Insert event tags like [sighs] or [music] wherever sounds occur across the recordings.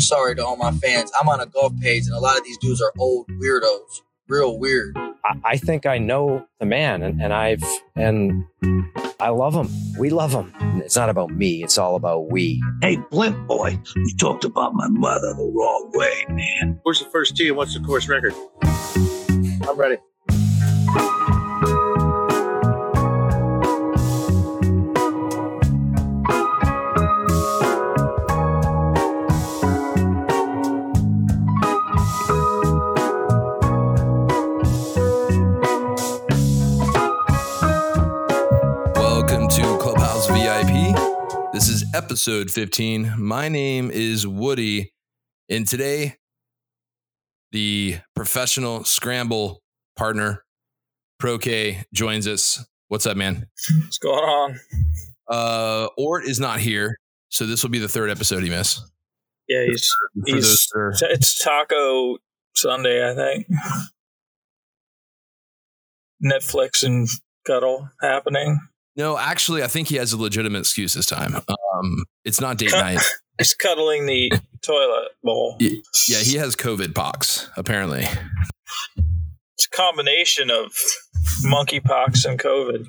sorry to all my fans. I'm on a golf page, and a lot of these dudes are old weirdos. Real weird. I, I think I know the man, and, and I've and I love him. We love him. It's not about me. It's all about we. Hey, Blimp Boy, you talked about my mother the wrong way, man. Where's the first tee and what's the course record? I'm ready. Episode 15. My name is Woody, and today, the professional scramble partner, Pro K, joins us. What's up, man? What's going on? Uh, Ortt is not here, so this will be the third episode he missed. Yeah, he's For he's are- it's Taco Sunday, I think. Netflix and cuddle happening. No, actually, I think he has a legitimate excuse this time. Um, it's not date night. [laughs] He's cuddling the [laughs] toilet bowl. Yeah, he has COVID pox, apparently. It's a combination of monkeypox and COVID.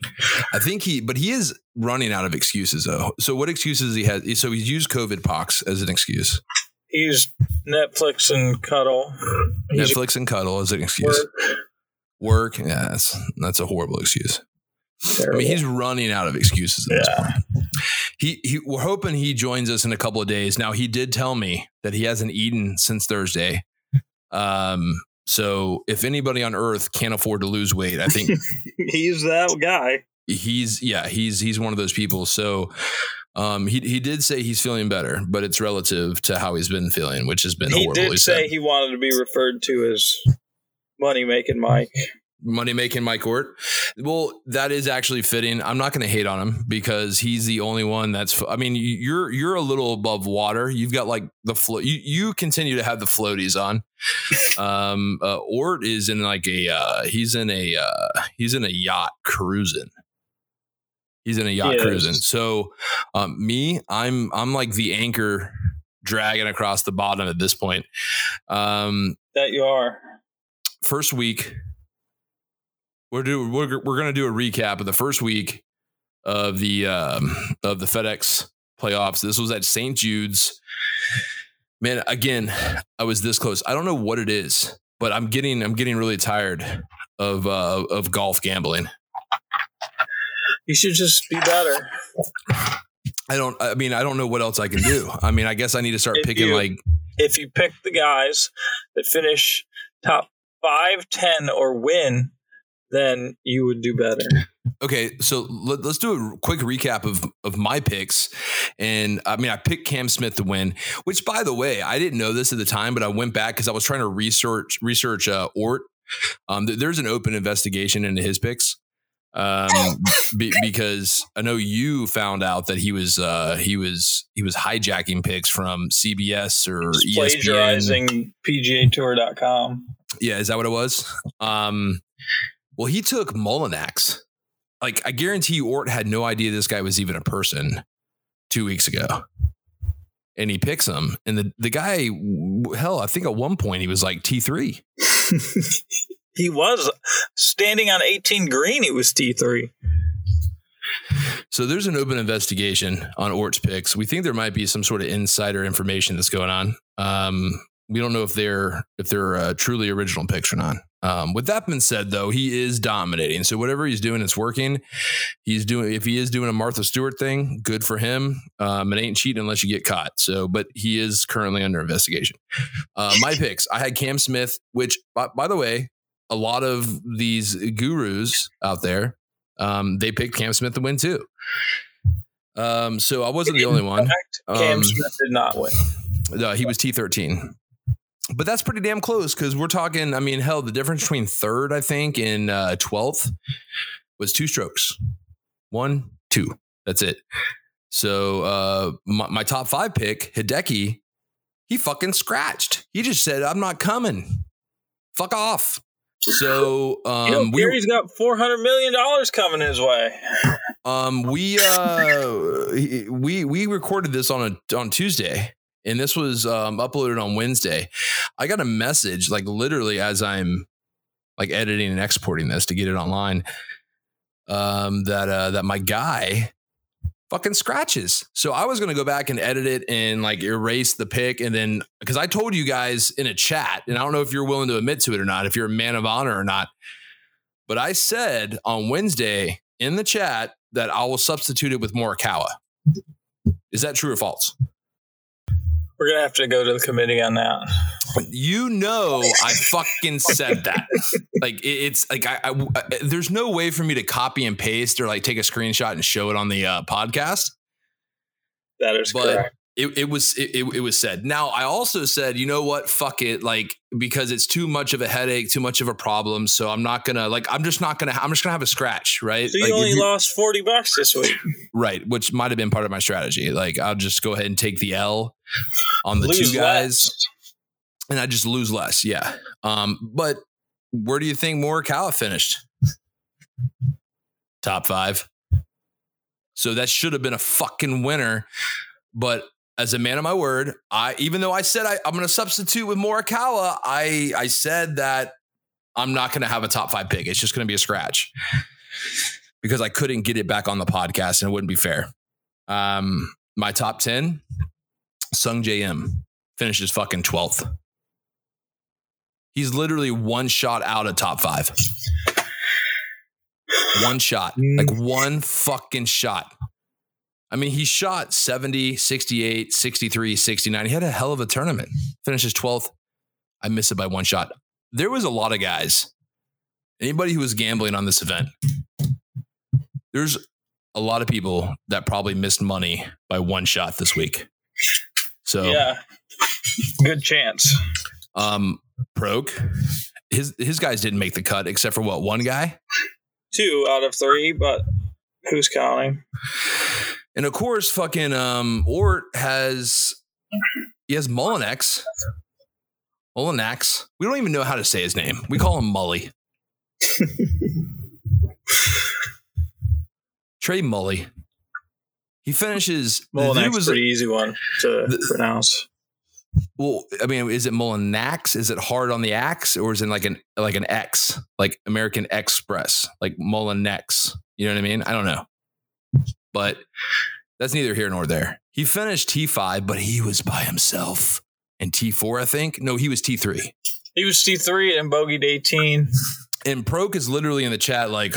I think he, but he is running out of excuses though. So what excuses he has? So he's used COVID pox as an excuse. He's Netflix and cuddle. He's Netflix and cuddle as an excuse. work. Work, yeah, that's that's a horrible excuse. I mean, he's running out of excuses at this Yeah. point. He, he, we're hoping he joins us in a couple of days. Now, he did tell me that he hasn't eaten since Thursday. Um, so if anybody on Earth can't afford to lose weight, I think [laughs] he's that guy. he's yeah he's he's one of those people so um he he did say he's feeling better but it's relative to how he's been feeling which has been He horrible did said. say he wanted to be referred to as money making Mike. Money making mike ortt well that is actually fitting. I'm not going to hate on him because he's the only one that's i mean you're you're a little above water. You've got like the float you, you continue to have the floaties on. [laughs] Um uh, ortt is in like a uh he's in a uh he's in a yacht cruising. He's in a yacht cruising. So um me i'm i'm like the anchor dragging across the bottom at this point. Um That you are. first week we're do we're, we're going to do a recap of the first week of the um, of the FedEx playoffs. This was at St. Jude's. Man, again, I was this close. I don't know what it is, but I'm getting I'm getting really tired of uh, of golf gambling. You should just be better. I don't. I mean, I don't know what else I can do. I mean, I guess I need to start If picking you- like if you pick the guys that finish top five, ten, or win, then you would do better. Okay, so let, us do a quick recap of of my picks. And I mean, I picked Cam Smith to win, which, by the way, I didn't know this at the time, but I went back because I was trying to research research uh, Ortt. Um, th- there's an open investigation into his picks. Um, be, because I know you found out that he was uh, he was he was hijacking picks from CBS or plagiarizing PGAtour.com. Yeah, is that what it was? Um, well, he took Mullinax. Like, I guarantee you, Ortt had no idea this guy was even a person two weeks ago. And he picks him. And the, the guy, hell, I think at one point he was like T3. [laughs] He was standing on 18 green. He was T3. So there's an open investigation on Ortt's picks. We think there might be some sort of insider information that's going on. Um, we don't know if they're if they're uh, truly original picks or not. Um, with that being said, though, he is dominating. So whatever he's doing, it's working. He's doing if he is doing a Martha Stewart thing, good for him. Um, it ain't cheating unless you get caught. So, but he is currently under investigation. Uh, my [laughs] picks: I had Cam Smith, which by, by the way, a lot of these gurus out there, um, they picked Cam Smith to win too. Um, so I wasn't the only one. Cam Um, Smith did not win. No, he was T thirteen. But that's pretty damn close because we're talking. I mean, hell, the difference between third, I think, and uh, twelfth was two strokes. One, two. That's it. So uh, my, my top five pick, Hideki, he fucking scratched. He just said, "I'm not coming. Fuck off." So [laughs] um, you know, we Gary's got $400 million coming his way. um, we uh, we we recorded this on a on Tuesday, and this was um, uploaded on Wednesday. I got a message, like literally as I'm like editing and exporting this to get it online, um, that uh, that my guy fucking scratches. So I was gonna go back and edit it and like erase the pick, and then because I told you guys in a chat, and I don't know if you're willing to admit to it or not, if you're a man of honor or not, but I said on Wednesday in the chat that I will substitute it with Morikawa. Is that true or false? We're gonna have to go to the committee on that. You know, I fucking said that. Like it, it's like I, I, I- there's no way for me to copy and paste or like take a screenshot and show it on the uh, podcast. That is But- correct. It, it was it, it, was said. Now I also said, you know what? Fuck it. Like because it's too much of a headache, too much of a problem. So I'm not gonna like. I'm just not gonna. I'm just gonna have a scratch, right? So you Like, only you- lost forty bucks this week. [coughs] right, which might have been part of my strategy. Like I'll just go ahead and take the L on the Lose two guys. less. and I just lose less. Yeah. Um, but where do you think Morikawa finished? Top five. So that should have been a fucking winner. But as a man of my word, I even though I said I, I'm going to substitute with Morikawa, I I said that I'm not going to have a top five pick. It's just going to be a scratch because I couldn't get it back on the podcast and it wouldn't be fair. Um, my top ten, Sung Jae Im finishes fucking twelfth. He's literally one shot out of top five. One shot, like one fucking shot. I mean, he shot 70, 68, 63, 69. He had a hell of a tournament. Finishes 12th. I missed it by one shot. There was a lot of guys. Anybody who was gambling on this event, there's a lot of people that probably missed money by one shot this week. So, Yeah. Good chance. um, Proke, his his guys didn't make the cut except for what one guy, Two out of three, but who's counting? And of course, fucking um, Ortt has he has Mullinex, Mullinax. We don't even know how to say his name. We call him Mully. [laughs] Trey Mully. He finishes. dude was- pretty easy one to The- pronounce. Well, I mean, is it Mullinax? Is it hard on the axe, or is it like an like an X, like American Express, like Mullinex? You know what I mean? I don't know, but that's neither here nor there. He finished T five, but he was by himself. And T four, I think. No, he was T three. He was T three and bogeyed eighteen. And Proke is literally in the chat like,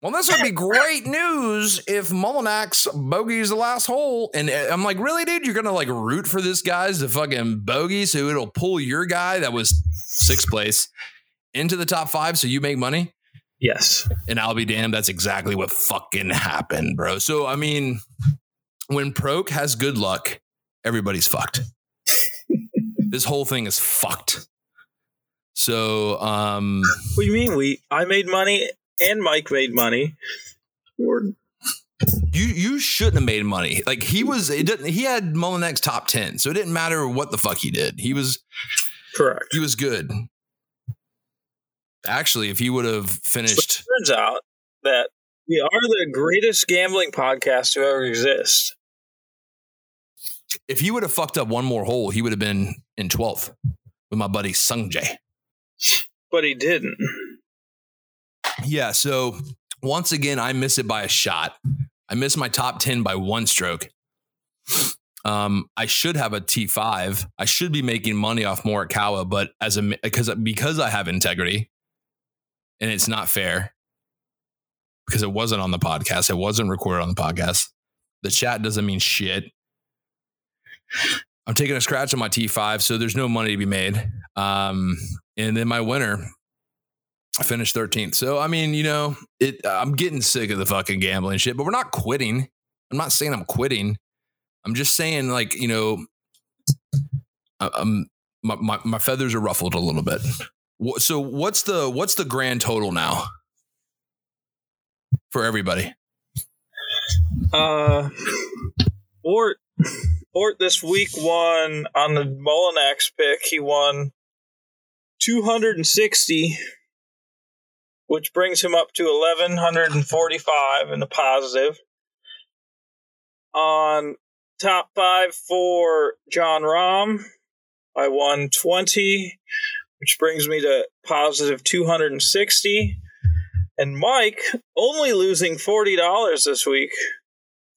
well, this would be great news if Mullinax bogeys the last hole. And uh, I'm like, really, dude? You're gonna like root for this guy's to fucking bogey so it'll pull your guy that was sixth place into the top five so you make money? Yes. And I'll be damned, that's exactly what fucking happened, bro. So I mean, when Proke has good luck, everybody's fucked. [laughs] this whole thing is fucked. So um What do you mean? We I made money and Mike made money. We're You you shouldn't have made money. Like he was, it didn't. He had Mullinex top ten, so it didn't matter what the fuck he did. He was correct. he was good. Actually, if he would have finished, Turns out that we are the greatest gambling podcast to ever exist. if he would have fucked up one more hole, he would have been in twelfth with my buddy Sung Jae. But he didn't. Yeah. So once again, I miss it by a shot. I miss my top 10 by one stroke. Um, I should have a T5. I should be making money off Morikawa, but as a because because I have integrity and it's not fair because it wasn't on the podcast. It wasn't recorded on the podcast. The chat doesn't mean shit. I'm taking a scratch on my T5, so there's no money to be made. Um, and then my winner I finished 13th. So I mean, you know, it. I'm getting sick of the fucking gambling shit, but we're not quitting. I'm not saying I'm quitting. I'm just saying, like, you know, I'm my my, my feathers are ruffled a little bit. So what's the what's the grand total now for everybody? Uh, Ortt Ortt this week won on the Mullinax pick. He won two hundred and sixty, which brings him up to eleven hundred and forty-five in the positive. On top five for Jon Rahm. I won 20, which brings me to positive 260. And Mike, only losing $40 this week,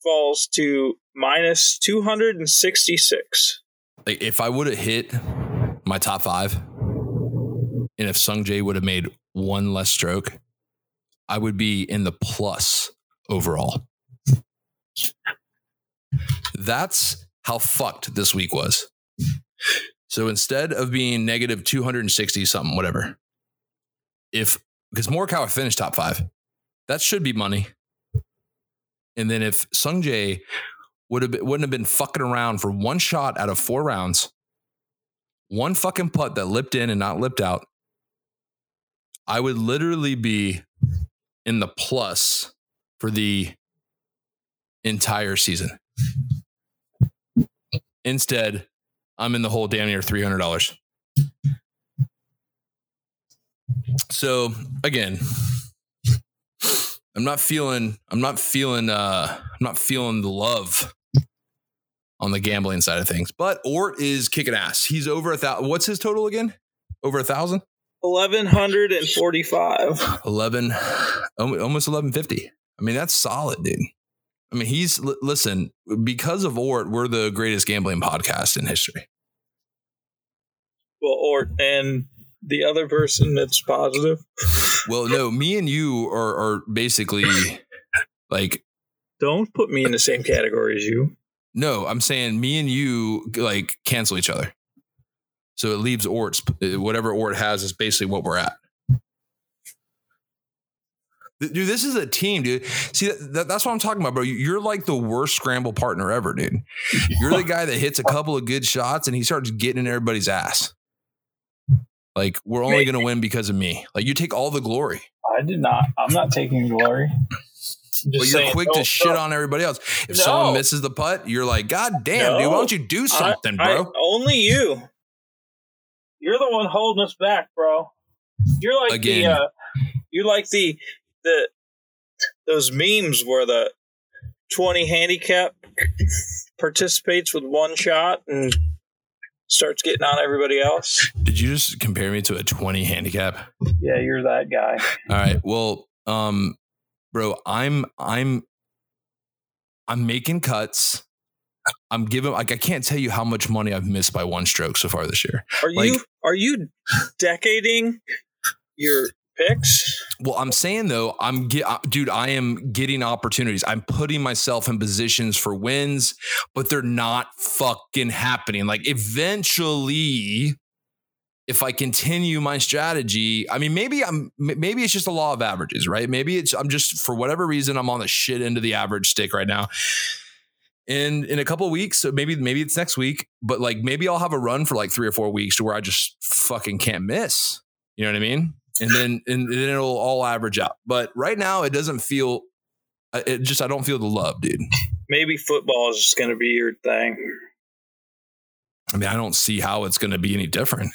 falls to minus 266. If I would have hit my top five, and if Sung Jae would have made one less stroke, I would be in the plus overall. That's how fucked this week was. So instead of being negative 260 something, whatever, if because Morikawa finished top five, that should be money. And then if Sung Jae would have been, wouldn't have been fucking around for one shot out of four rounds, one fucking putt that lipped in and not lipped out, I would literally be in the plus for the entire season. Instead, I'm in the hole damn near three hundred dollars. So again, I'm not feeling I'm not feeling uh I'm not feeling the love on the gambling side of things. But Ortt is kicking ass. He's over a thousand. What's his total again? Over a thousand? 1145. 11 almost 1150 i mean that's solid dude i mean he's li- listen because of ortt we're the greatest gambling podcast in history Well, Ortt and the other person that's positive. well no me and you are are basically like Don't put me in the same category as you. no i'm saying me and you like cancel each other so it leaves ortt's whatever ortt has is basically what we're at Dude, this is a team, dude. See, that, that- that's what I'm talking about, bro. You're like the worst scramble partner ever, dude. You're the guy that hits a couple of good shots and he starts getting in everybody's ass. Like, we're only going to win because of me. Like, you take all the glory, I did not. I'm not taking glory. But you're quick to shit don't- on everybody else. If No. someone misses the putt, you're like, God damn, dude, why don't you do something, I- bro? I- only you. You're the one holding us back, bro. You're like Again. the. Uh, you're like the the those memes where the 20 handicap participates with one shot and starts getting on everybody else. Did you just compare me to a 20 handicap? Yeah, you're that guy. All right. Well, um, bro, I'm I'm I'm making cuts. I'm giving like I can't tell you how much money I've missed by one stroke so far this year. Are you are you decading your picks? Well, I'm saying though, I'm get, uh, dude, I am getting opportunities. I'm putting myself in positions for wins, but they're not fucking happening. Like eventually, if I continue my strategy, I mean, maybe I'm maybe it's just a law of averages, right? Maybe it's I'm just for whatever reason I'm on the shit end of the average stick right now. And in a couple weeks, so maybe maybe it's next week, but like maybe I'll have a run for like three or four weeks to where I just fucking can't miss. You know what I mean? And then and then it'll all average out. But right now, it doesn't feel. uh, It just I don't feel the love, dude. Maybe football is just going to be your thing. I mean, I don't see how it's going to be any different.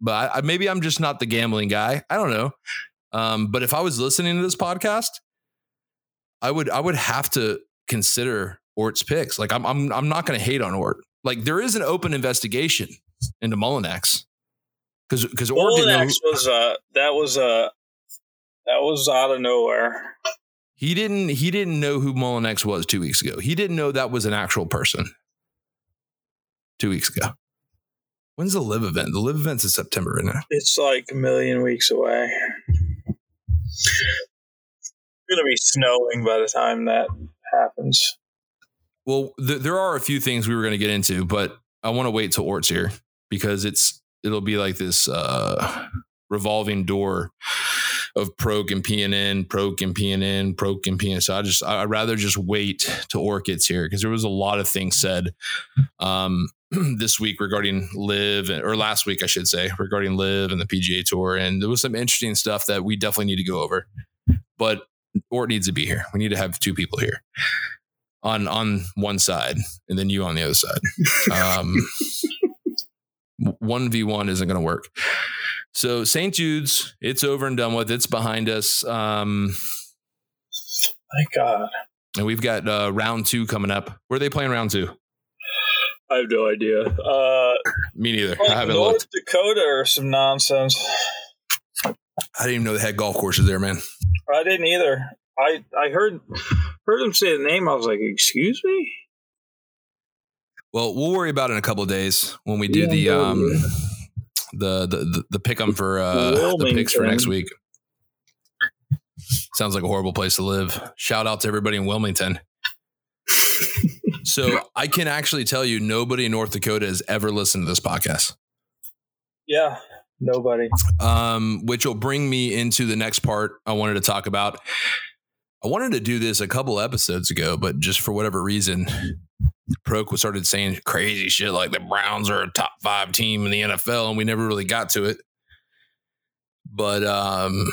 But I, I, maybe I'm just not the gambling guy. I don't know. Um, but if I was listening to this podcast, I would I would have to consider Ortt's picks. Like I'm I'm I'm not going to hate on Ortt. Like there is an open investigation into Mullinex because because Ortt didn't know was uh that was uh that was out of nowhere. He didn't he didn't know who Mullinex was two weeks ago. He didn't know that was an actual person. Two weeks ago. When's the live event? The live event's in September, isn't it? It's like a million weeks away. It's gonna be snowing by the time that happens. Well, th- there are a few things we were going to get into, but I want to wait till Ortt's here because it's it'll be like this uh, revolving door of Proke and PNN, Proke and PNN, Proke and PNN. So I just I- I'd rather just wait to gets here because there was a lot of things said um, [clears throat] this week regarding LIV or last week I should say regarding LIV and the PGA Tour, and there was some interesting stuff that we definitely need to go over. But Ortt needs to be here. We need to have two people here on on one side and then you on the other side. [laughs] Um, one v one isn't going to work. So St. Jude's, it's over and done with. It's behind us, um, Thank God. and we've got uh, round two coming up. Where are they playing round two? I have no idea. Uh, Me neither. I haven't North looked. Dakota or some nonsense. I didn't even know they had golf courses there, man. I didn't either. I I heard heard him say the name. I was like, "Excuse me." Well, we'll worry about it in a couple of days when we do Yeah, the yeah. um the the the, the pick 'em for uh the picks for next week. Sounds like a horrible place to live. Shout out to everybody in Wilmington. so [laughs] I can actually tell you nobody in North Dakota has ever listened to this podcast. Yeah, nobody. um, which will bring me into the next part I wanted to talk about. I wanted to do this a couple episodes ago, but just for whatever reason, Proke started saying crazy shit like the Browns are a top five team in the NFL, and we never really got to it. But um,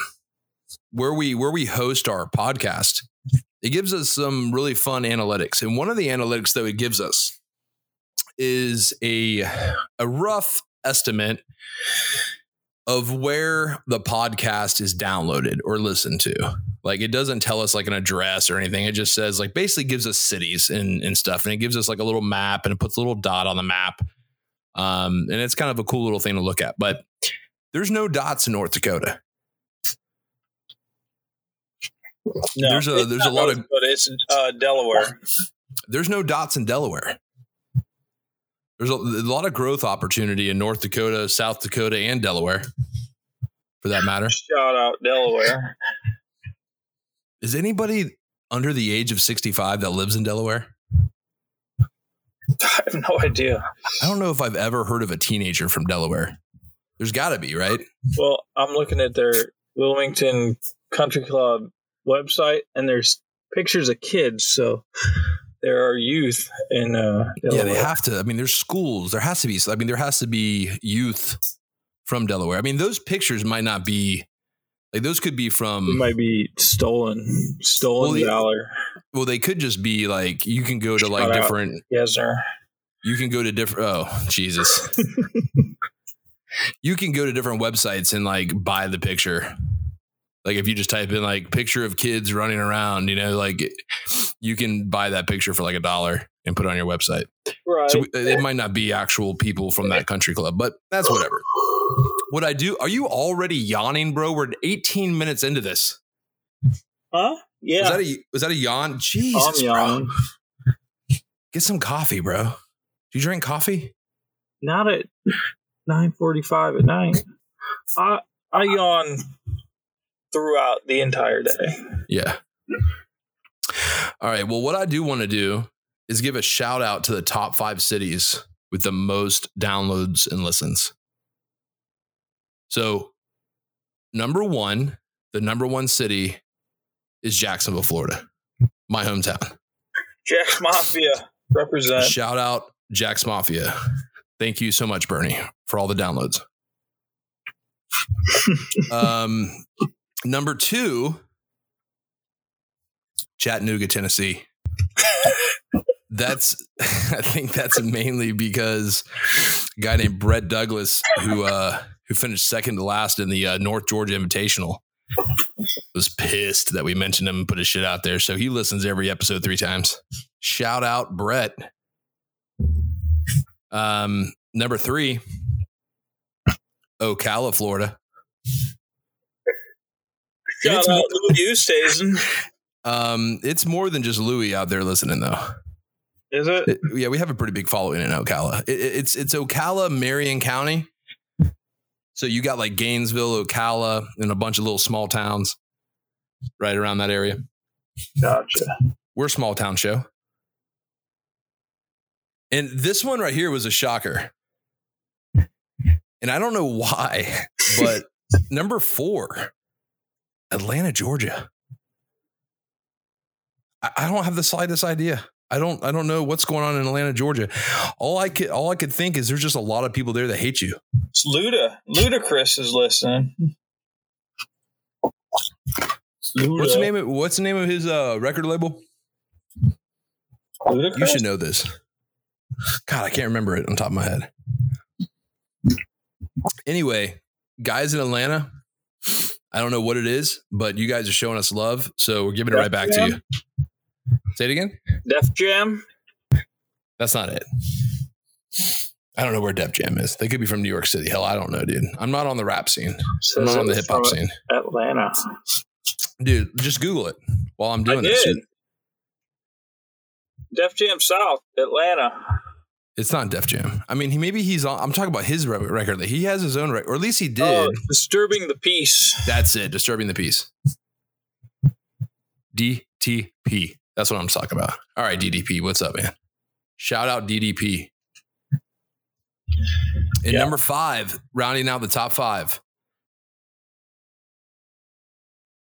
where we where we host our podcast, it gives us some really fun analytics, and one of the analytics that it gives us is a a rough estimate of where the podcast is downloaded or listened to. Like it doesn't tell us like an address or anything. It just says like basically gives us cities and, and stuff. And it gives us like a little map and it puts a little dot on the map. Um, and it's kind of a cool little thing to look at. But there's no dots in North Dakota. No, There's a- there's a lot North of- Dakota, it's uh, Delaware. There's no dots in Delaware. There's a, a lot of growth opportunity in North Dakota, South Dakota, and Delaware, for that matter. Shout out Delaware. Is anybody under the age of 65 that lives in Delaware? [laughs] I have no idea. I don't know if I've ever heard of a teenager from Delaware. There's got to be, right? Well, I'm looking at their Wilmington Country Club website, and there's pictures of kids. So there are youth in uh, Yeah, they have to. I mean, there's schools. There has to be. I mean, there has to be youth from Delaware. I mean, those pictures might not be like those could be It from. might be stolen, stolen Well, valor. Well, they could just be like you can go to like out. different. Yes, sir. You can go to different. Oh, Jesus. [laughs] you can go to different websites and like buy the picture. Like if you just type in like picture of kids running around, you know, like you can buy that picture for like a dollar and put it on your website. Right. So we- it might not be actual people from that country club, but that's whatever. What I do? Are you already yawning, bro? We're 18 minutes into this. huh? Was Yeah. that a was that a yawn? Jesus, bro. Get some coffee, bro. Do you drink coffee? Not at 9:45 at night. I I yawn throughout the entire day. Yeah. All right. Well, what I do want to do is give a shout out to the top five cities with the most downloads and listens. So, number one, the number one city is Jacksonville, Florida, my hometown. Jack's Mafia represent. Shout out Jack's Mafia. Thank you so much, Bernie, for all the downloads. [laughs] um, number two, Chattanooga, Tennessee. That's [laughs] I think that's mainly because a guy named Brett Douglas, who uh, who finished second to last in the uh, North Georgia Invitational, [laughs] was pissed that we mentioned him and put his shit out there. So he listens every episode three times. Shout out Brett. Um, number three, Ocala, Florida. Shout It's out more- Louis Oosthuizen. [laughs] Um, it's more than just Louis out there listening, though. Is it? It- yeah, we have a pretty big following in Ocala. It, it- it's it's Ocala, Marion County. So you got like Gainesville, Ocala, and a bunch of little small towns right around that area. Gotcha. We're a small town show. And this one right here was a shocker. And I don't know why, but [laughs] number four, Atlanta, Georgia. I, I don't have the slightest idea. I don't I don't know what's going on in Atlanta, Georgia. All I could all I could think is there's just a lot of people there that hate you. It's Luda. Ludacris is listening. Luda. What's the name of what's the name of his uh record label? Ludacris? You should know this. God, I can't remember it on top of my head. Anyway, guys in Atlanta, I don't know what it is, but you guys are showing us love, so we're giving it right back to you. Say it again. Def Jam. That's not it. I don't know where Def Jam is. They could be from New York City. Hell, I don't know, dude. I'm not on the rap scene. I'm not on the hip hop scene. Atlanta. Dude, just Google it while I'm I doing this. did. Def Jam South, Atlanta. It's not Def Jam. I mean, he maybe he's on. I'm talking about his record. That he has his own record, or at least he oh, did. Oh, disturbing the peace. That's it. Disturbing the peace. DTP. That's what I'm talking about. All right, DDP. What's up, man? Shout out DDP. And Yeah. number five, rounding out the top five,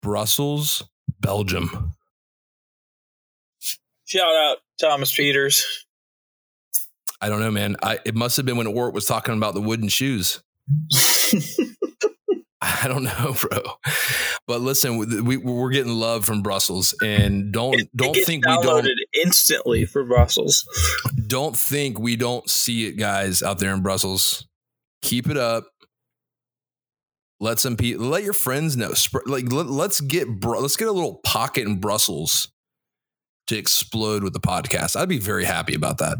Brussels, Belgium. Shout out Thomas Peters. I don't know, man. I, it must have been when Ortt was talking about the wooden shoes. [laughs] [laughs] I don't know, [laughs] bro. But listen, we, we're getting love from Brussels, and don't It- it don't gets think we don't instantly for Brussels. don't think we don't see it, guys, out there in Brussels. Keep it up. Let some people, let your friends know. Like, let, let's get, let's get a little pocket in Brussels to explode with the podcast. I'd be very happy about that.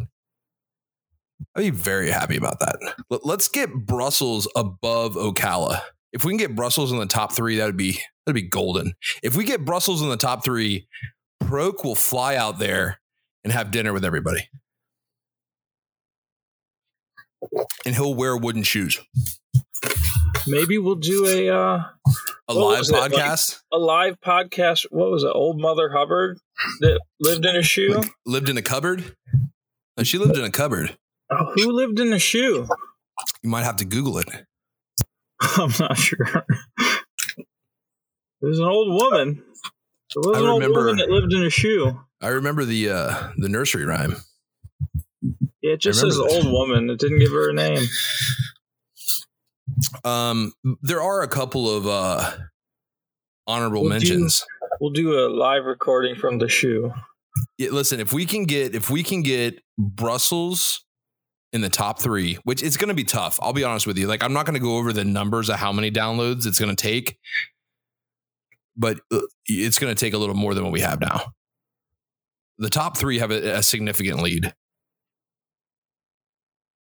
I'd be very happy about that. Let, let's get Brussels above Ocala. If we can get Brussels in the top three, that would be that'd be golden. If we get Brussels in the top three, Proke will fly out there and have dinner with everybody. And he'll wear wooden shoes. Maybe we'll do a uh, A live it, like- podcast. a live podcast. What was it? Old Mother Hubbard that lived in a shoe. lived in a cupboard. No, she lived in a cupboard. Oh, who lived in a shoe? You might have to Google it. [laughs] I'm not sure. It was an old woman. There was I an old remember- woman that lived in a shoe. I remember the uh the nursery rhyme. Yeah, it just says remember old woman. It didn't give her a name. Um there are a couple of uh honorable you- mentions. We'll do a live recording from the shoe. Yeah, listen, if we can get if we can get Brussels in the top three, which it's going to be tough. I'll be honest with you. Like, I'm not going to go over the numbers of how many downloads it's going to take, but uh, it's going to take a little more than what we have now. The top three have a, a significant lead.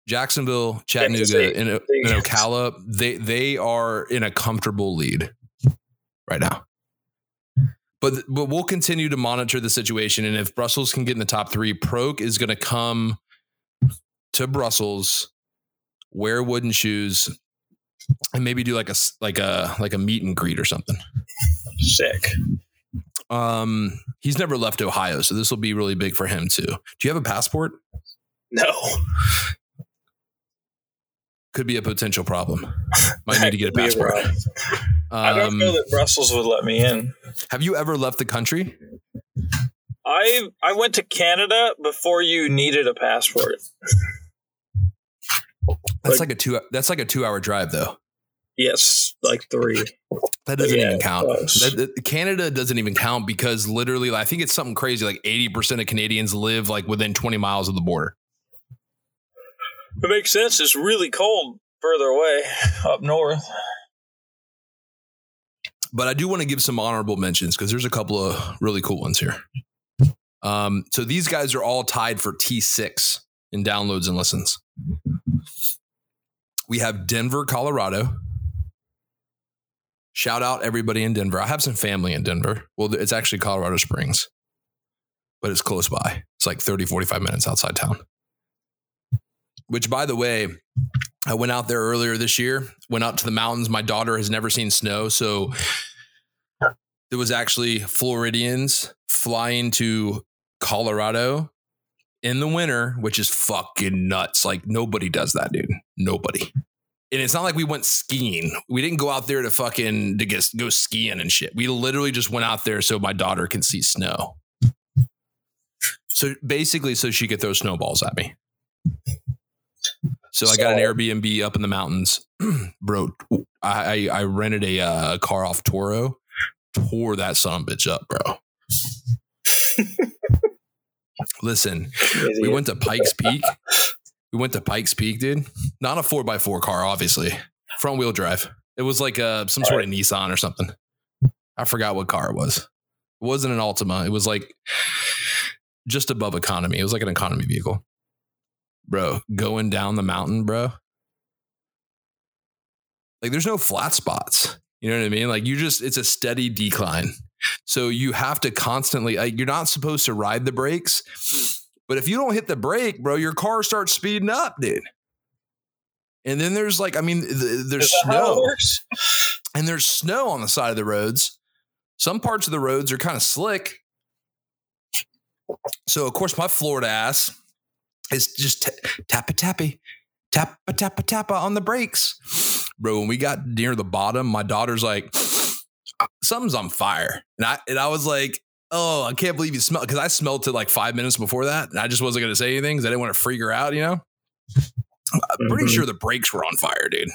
Jacksonville, Chattanooga, and, and Ocala, they they are in a comfortable lead right now. But but we'll continue to monitor the situation, and if Brussels can get in the top three, Proke is going to come to Brussels, wear wooden shoes, and maybe do like a like a like a meet and greet or something. Sick. Um, he's never left Ohio, so this will be really big for him too. Do you have a passport? No. Could be a potential problem. Might need to get a passport. around. I don't Um, know that Brussels would let me in. have you ever left the country? I I went to Canada before you needed a passport. That's Like- like, a two. That's like a two-hour drive, though. Yes, like three. That doesn't Yeah, even count. That, that- Canada doesn't even count because literally, I think it's something crazy. Like eighty percent of Canadians live like within twenty miles of the border. It makes sense. It's really cold further away up north. But I do want to give some honorable mentions because there's a couple of really cool ones here. Um, so these guys are all tied for T6 in downloads and listens. We have Denver, Colorado. Shout out everybody in Denver. I have some family in Denver. Well, it's actually Colorado Springs, but it's close by. It's like 30, 45 minutes outside town. Which, by the way, I went out there earlier this year, went out to the mountains. My daughter has never seen snow. So there was actually Floridians flying to Colorado in the winter, which is fucking nuts. Like nobody does that, dude. Nobody. And it's not like we went skiing. We didn't go out there to fucking to get, go skiing and shit. We literally just went out there so my daughter can see snow. So basically, so she could throw snowballs at me. So I got an Airbnb up in the mountains, [clears throat] bro. I I, I rented a, uh, a car off Turo, tore that son of a bitch up, bro. [laughs] Listen, we went to Pikes Peak. We went to Pikes Peak, dude. Not a four x four car, obviously. Front wheel drive. It was like uh, some sort of Nissan or something. I forgot what car it was. It wasn't an Altima. It was like just above economy. It was like an economy vehicle. bro, going down the mountain, bro. Like there's no flat spots. You know what I mean? Like you just it's a steady decline. So you have to constantly like you're not supposed to ride the brakes. But if you don't hit the brake, bro, your car starts speeding up, dude. And then there's like, I mean, th- there's Is that how it snow and there's snow on the side of the roads. Some parts of the roads are kind of slick. So, of course, my Florida ass is just t- tappa tappy, tap a tappa tappa tappa on the brakes. Bro, when we got near the bottom, my daughter's like, something's on fire. And I, and I was like, oh, I can't believe you smell because I smelled it like five minutes before that. And I just wasn't going to say anything because I didn't want to freak her out, you know? I'm pretty Mhm. sure the brakes were on fire, dude.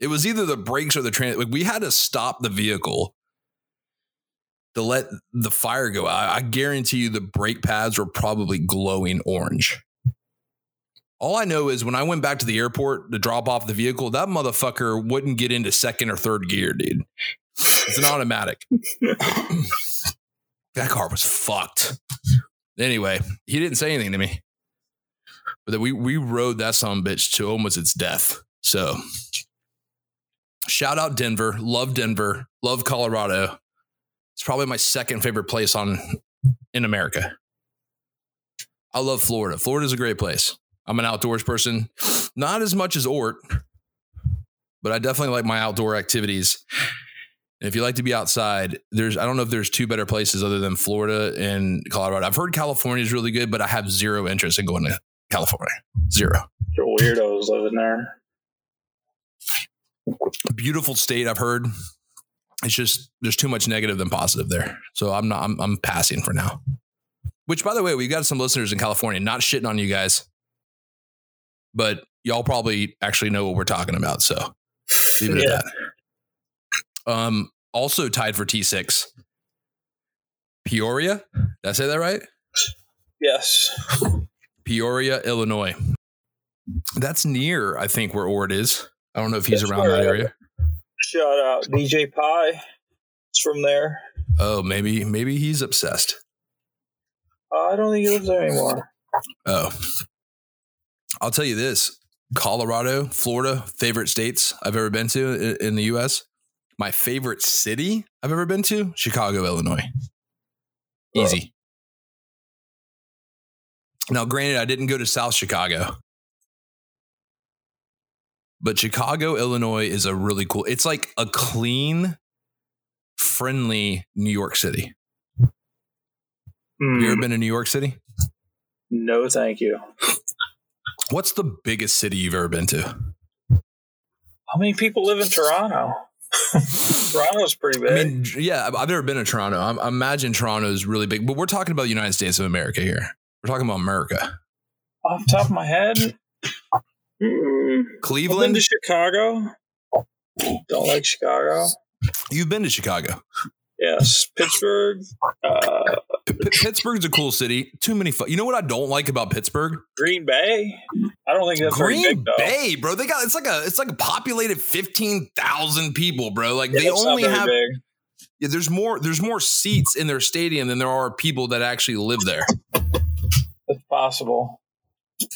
It was either the brakes or the train. Like we had to stop the vehicle to let the fire go out. I guarantee you the brake pads were probably glowing orange. All I know is when I went back to the airport to drop off the vehicle, that motherfucker wouldn't get into second or third gear, dude. It's an automatic. [laughs] that car was fucked. Anyway, he didn't say anything to me. But then we we rode that son of a bitch to almost its death. So shout out Denver. Love Denver. Love Colorado. It's probably my second favorite place on in America. I love Florida. Florida's a great place. I'm an outdoors person. Not as much as Ortt, but I definitely like my outdoor activities. If you like to be outside, there's I don't know if there's two better places other than Florida and Colorado. I've heard California is really good, but I have zero interest in going to California. Zero. Your weirdos living there. Beautiful state, I've heard. It's just there's too much negative than positive there. So I'm not I'm, I'm passing for now. Which by the way, we've got some listeners in California, not shitting on you guys. But y'all probably actually know what we're talking about. So leave it Yeah. at that. Um also tied for T6. Peoria. Did I say that right? Yes. Peoria, Illinois. That's near, I think, where Ortt is. I don't know if he's That's around that area. Shout out DJ Pie. It's from there. Oh, maybe maybe he's obsessed. Uh, I don't think he lives there anymore. Oh. I'll tell you this. Colorado, Florida, favorite states I've ever been to in the US. My favorite city I've ever been to, Chicago, Illinois. Easy. Now, granted, I didn't go to South Chicago. But Chicago, Illinois is a really cool. It's like a clean, friendly New York City. Have you ever Mm, been to New York City? no, thank you. What's the biggest city you've ever been to? How many people live in Toronto? Toronto's pretty big. I mean, yeah, I've- never been to Toronto. I, I imagine Toronto is really big, but we're talking about the United States of America here. We're talking about America. Off the top of my head, mm, I've been Cleveland. to Chicago. Don't like Chicago. You've been to Chicago. Yes, Pittsburgh. Uh, P- P- Pittsburgh's a cool city. Too many. Fu- you know what I don't like about Pittsburgh? Green Bay. I don't think that's very Green big. Bay, bro. They got it's like a it's like a populated fifteen thousand people, bro. Like Yeah, they it's not only very have big. yeah, there's more there's more seats in their stadium than there are people that actually live there. It's possible.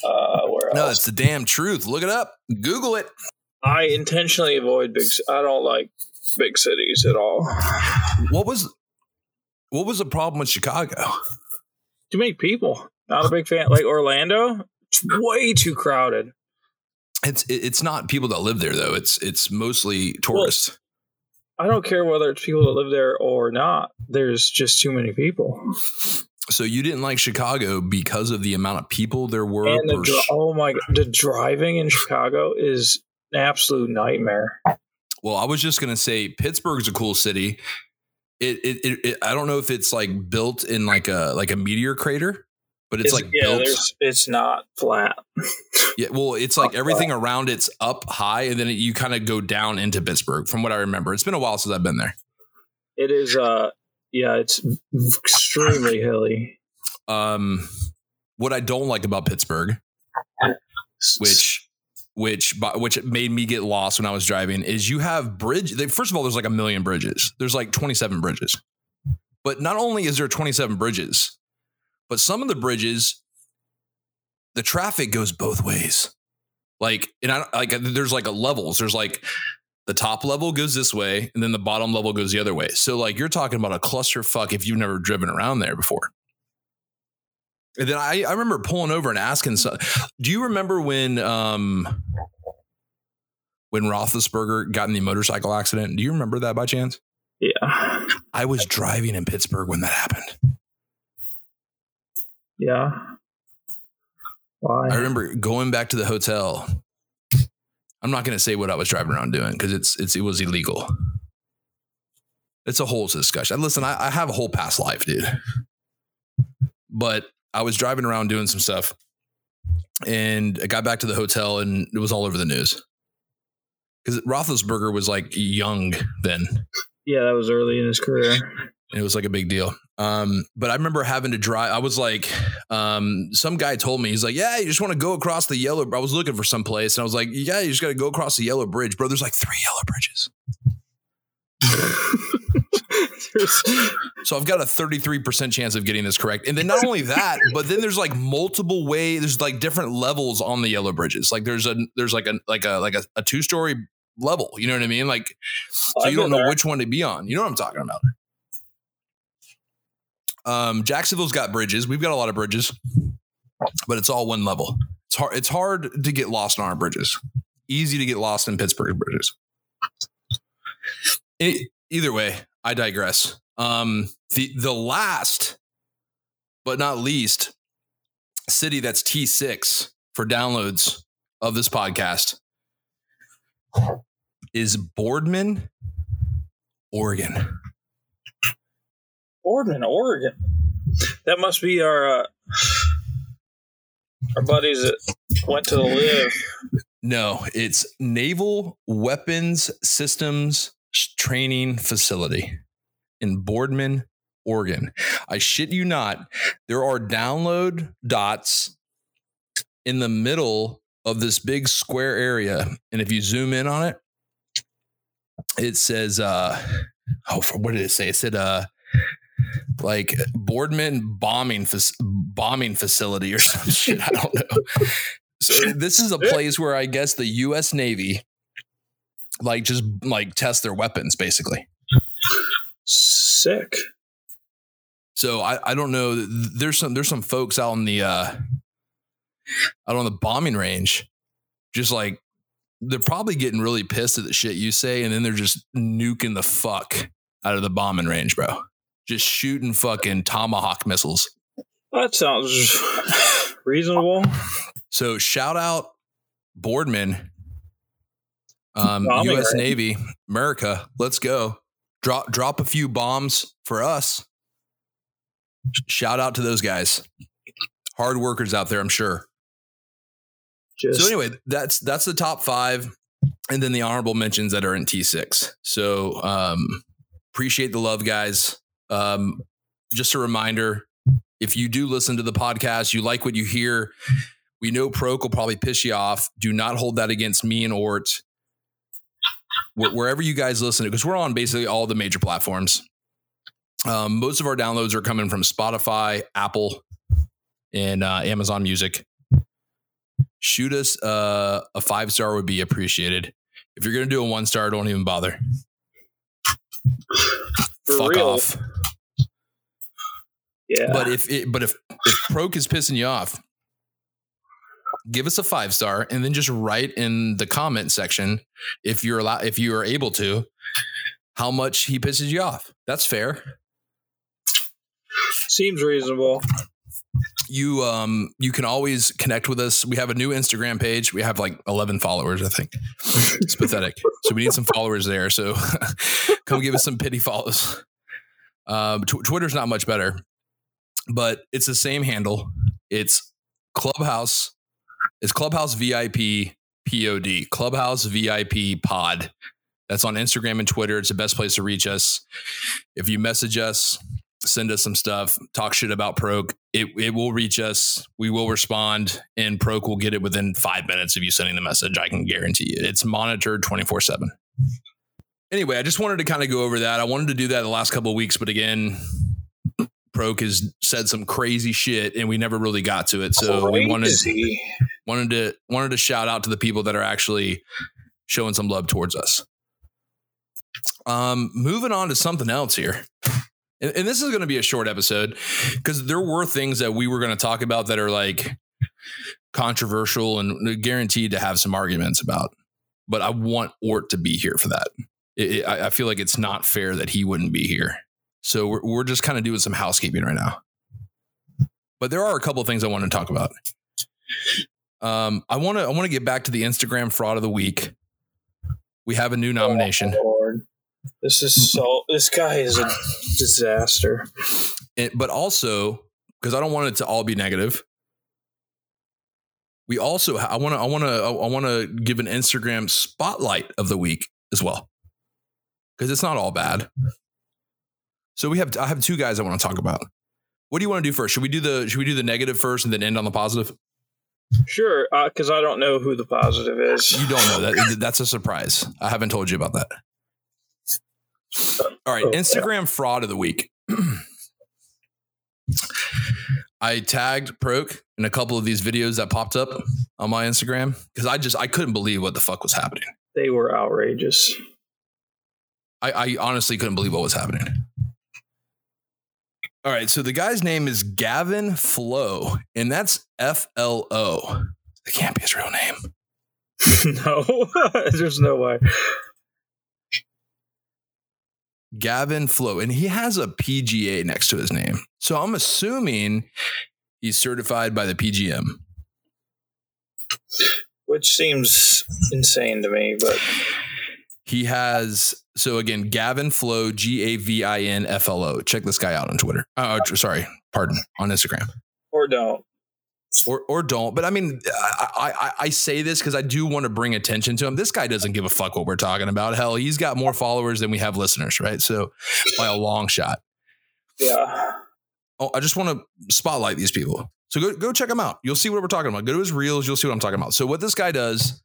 Uh, where No, else? it's the damn truth. Look it up. Google it. I intentionally avoid big. I don't like big cities at all. What was what was the problem with Chicago? Too many people. Not a big fan. Like Orlando, it's way too crowded. It's it's not people that live there though. It's it's mostly tourists. I don't care whether it's people that live there or not. There's just too many people. so you didn't like Chicago because of the amount of people there were. And the per oh my god, the driving in Chicago is an absolute nightmare. Well, I was just gonna say Pittsburgh's a cool city. It, it, it, it I don't know if it's like built in like a like a meteor crater, but it's, like yeah, built. it's not flat. Yeah, well, it's like [laughs] everything around it's up high, and then it, you kind of go down into Pittsburgh. From what I remember, it's been a while since I've been there. It is uh yeah, it's extremely [sighs] hilly. Um, what I don't like about Pittsburgh, which which which made me get lost when I was driving, is you have bridge. First of all, there's like a million bridges. There's like 27 bridges, but not only is there 27 bridges, but some of the bridges the traffic goes both ways. Like, and I like there's like a levels. There's like the top level goes this way, and then the bottom level goes the other way. So like you're talking about a clusterfuck if you've never driven around there before. And then I, I remember pulling over and asking, so, do you remember when um when Roethlisberger got in the motorcycle accident? Do you remember that by chance? Yeah. I was driving in Pittsburgh when that happened. Yeah. Why? I remember going back to the hotel. I'm not going to say what I was driving around doing because it's it's it was illegal. It's a whole discussion. Listen, I, I have a whole past life, dude. But I was driving around doing some stuff, and I got back to the hotel, and it was all over the news because Roethlisberger was like young then. Yeah, that was early in his career. And it was like a big deal. Um, but I remember having to drive. I was like, um, some guy told me, he's like, yeah, you just want to go across the yellow. I was looking for some place, and I was like, yeah, you just got to go across the yellow bridge, bro. There's like three yellow bridges. [laughs] so I've got a 33% chance of getting this correct. And then not only that, but then there's like multiple way, there's like different levels on the yellow bridges. Like there's a there's like a like a like a, a two-story level. You know what I mean? Like so I've you don't know there. which one to be on. You know what I'm talking about. Um, Jacksonville's got bridges. We've got a lot of bridges, but it's all one level. It's hard. It's hard to get lost on our bridges. Easy to get lost in Pittsburgh bridges. E- either way, I digress. Um, the the last, but not least, city that's T six for downloads of this podcast is Boardman, Oregon. Boardman, Oregon. That must be our uh, our buddies that went to the live. No, it's Naval Weapons Systems Training Facility in Boardman, Oregon. I shit you not. There are download dots in the middle of this big square area. And if you zoom in on it, it says, uh, oh, what did it say? It said, uh, like Boardman bombing fac- bombing facility or [laughs] some shit. I don't know. So this is a [laughs] place where I guess the U.S. Navy like just like test their weapons basically. Sick. So I, I don't know. There's some there's some folks out on the uh out on the bombing range, just like they're probably getting really pissed at the shit you say, and then they're just nuking the fuck out of the bombing range, bro. Just shooting fucking tomahawk missiles. That sounds reasonable. So shout out Boardman, um, U.S. range. Navy, America. Let's go. Drop drop a few bombs for us. Shout out to those guys. Hard workers out there, I'm sure. Just So anyway, that's that's the top five, and then the honorable mentions that are in T six. So um, appreciate the love, guys. Um, just a reminder: if you do listen to the podcast, you like what you hear. We know Proke will probably piss you off. Do not hold that against me and Ortt. Wh- Wherever you guys listen to, because we're on basically all the major platforms. Um, most of our downloads are coming from Spotify, Apple, and uh, Amazon Music shoot us uh, a five star would be appreciated. If you're gonna do a one star, don't even bother. For Fuck real. off. yeah. But if it, but if if Proke is pissing you off, give us a five star and then just write in the comment section if you're allowed if you are able to how much he pisses you off. That's fair. Seems reasonable. You um you can always connect with us. We have a new Instagram page. We have like 11 followers, I think. It's pathetic. [laughs] So we need some followers there. So [laughs] come give us some pity follows. Um, tw- Twitter's not much better, but it's the same handle. It's Clubhouse. It's Clubhouse VIP POD. Clubhouse VIP Pod. That's on Instagram and Twitter. It's the best place to reach us. If you message us, send us some stuff, talk shit about Proke. It it will reach us. We will respond, and Proke will get it within five minutes of you sending the message. I can guarantee you. It's monitored twenty four seven. Anyway, I just wanted to kind of go over that. I wanted to do that the last couple of weeks, but again, Proke has said some crazy shit, and we never really got to it. So we wanted wanted to wanted to shout out to the people that are actually showing some love towards us. Um, moving on to something else here. And, and this is going to be a short episode because there were things that we were going to talk about that are like controversial and guaranteed to have some arguments about. But I want Ortt to be here for that. It, it- I feel like it's not fair that he wouldn't be here. So we're, we're just kind of doing some housekeeping right now. But there are a couple of things I want to talk about. Um, I want to I want to get back to the Instagram fraud of the week. We have a new nomination, Oh. This is so. This guy is a disaster. It- but also because I don't want it to all be negative. We also I want to I want to I want to give an Instagram spotlight of the week as well because it's not all bad. So we have I have two guys I want to talk about. What do you want to do first? Should we do the should we do the negative first and then end on the positive? Sure, uh, because I don't know who the positive is. You don't know that that's a surprise. I haven't told you about that. All right, Oh. Instagram fraud of the week. [clears throat] I tagged Proke in a couple of these videos that popped up on my Instagram because I just I couldn't believe what the fuck was happening. They were outrageous. I, I honestly couldn't believe what was happening. All right, so the guy's name is Gavin Flo, and that's F L O. It can't be his real name. [laughs] no, [laughs] there's no way. Gavin Flo, and he has a PGA next to his name. So I'm assuming he's certified by the PGM. Which seems insane to me, but He has so again, Gavin Flo, G A V I N F L O. Check this guy out on Twitter. Uh, sorry, pardon, on Instagram. or don't. Or or don't. But I mean, I I, I say this because I do want to bring attention to him. This guy doesn't give a fuck what we're talking about. Hell, he's got more followers than we have listeners, right? So by a long shot. Yeah. Oh, I just want to spotlight these people. So go go check him out. You'll see what we're talking about. Go to his reels. You'll see what I'm talking about. So what this guy does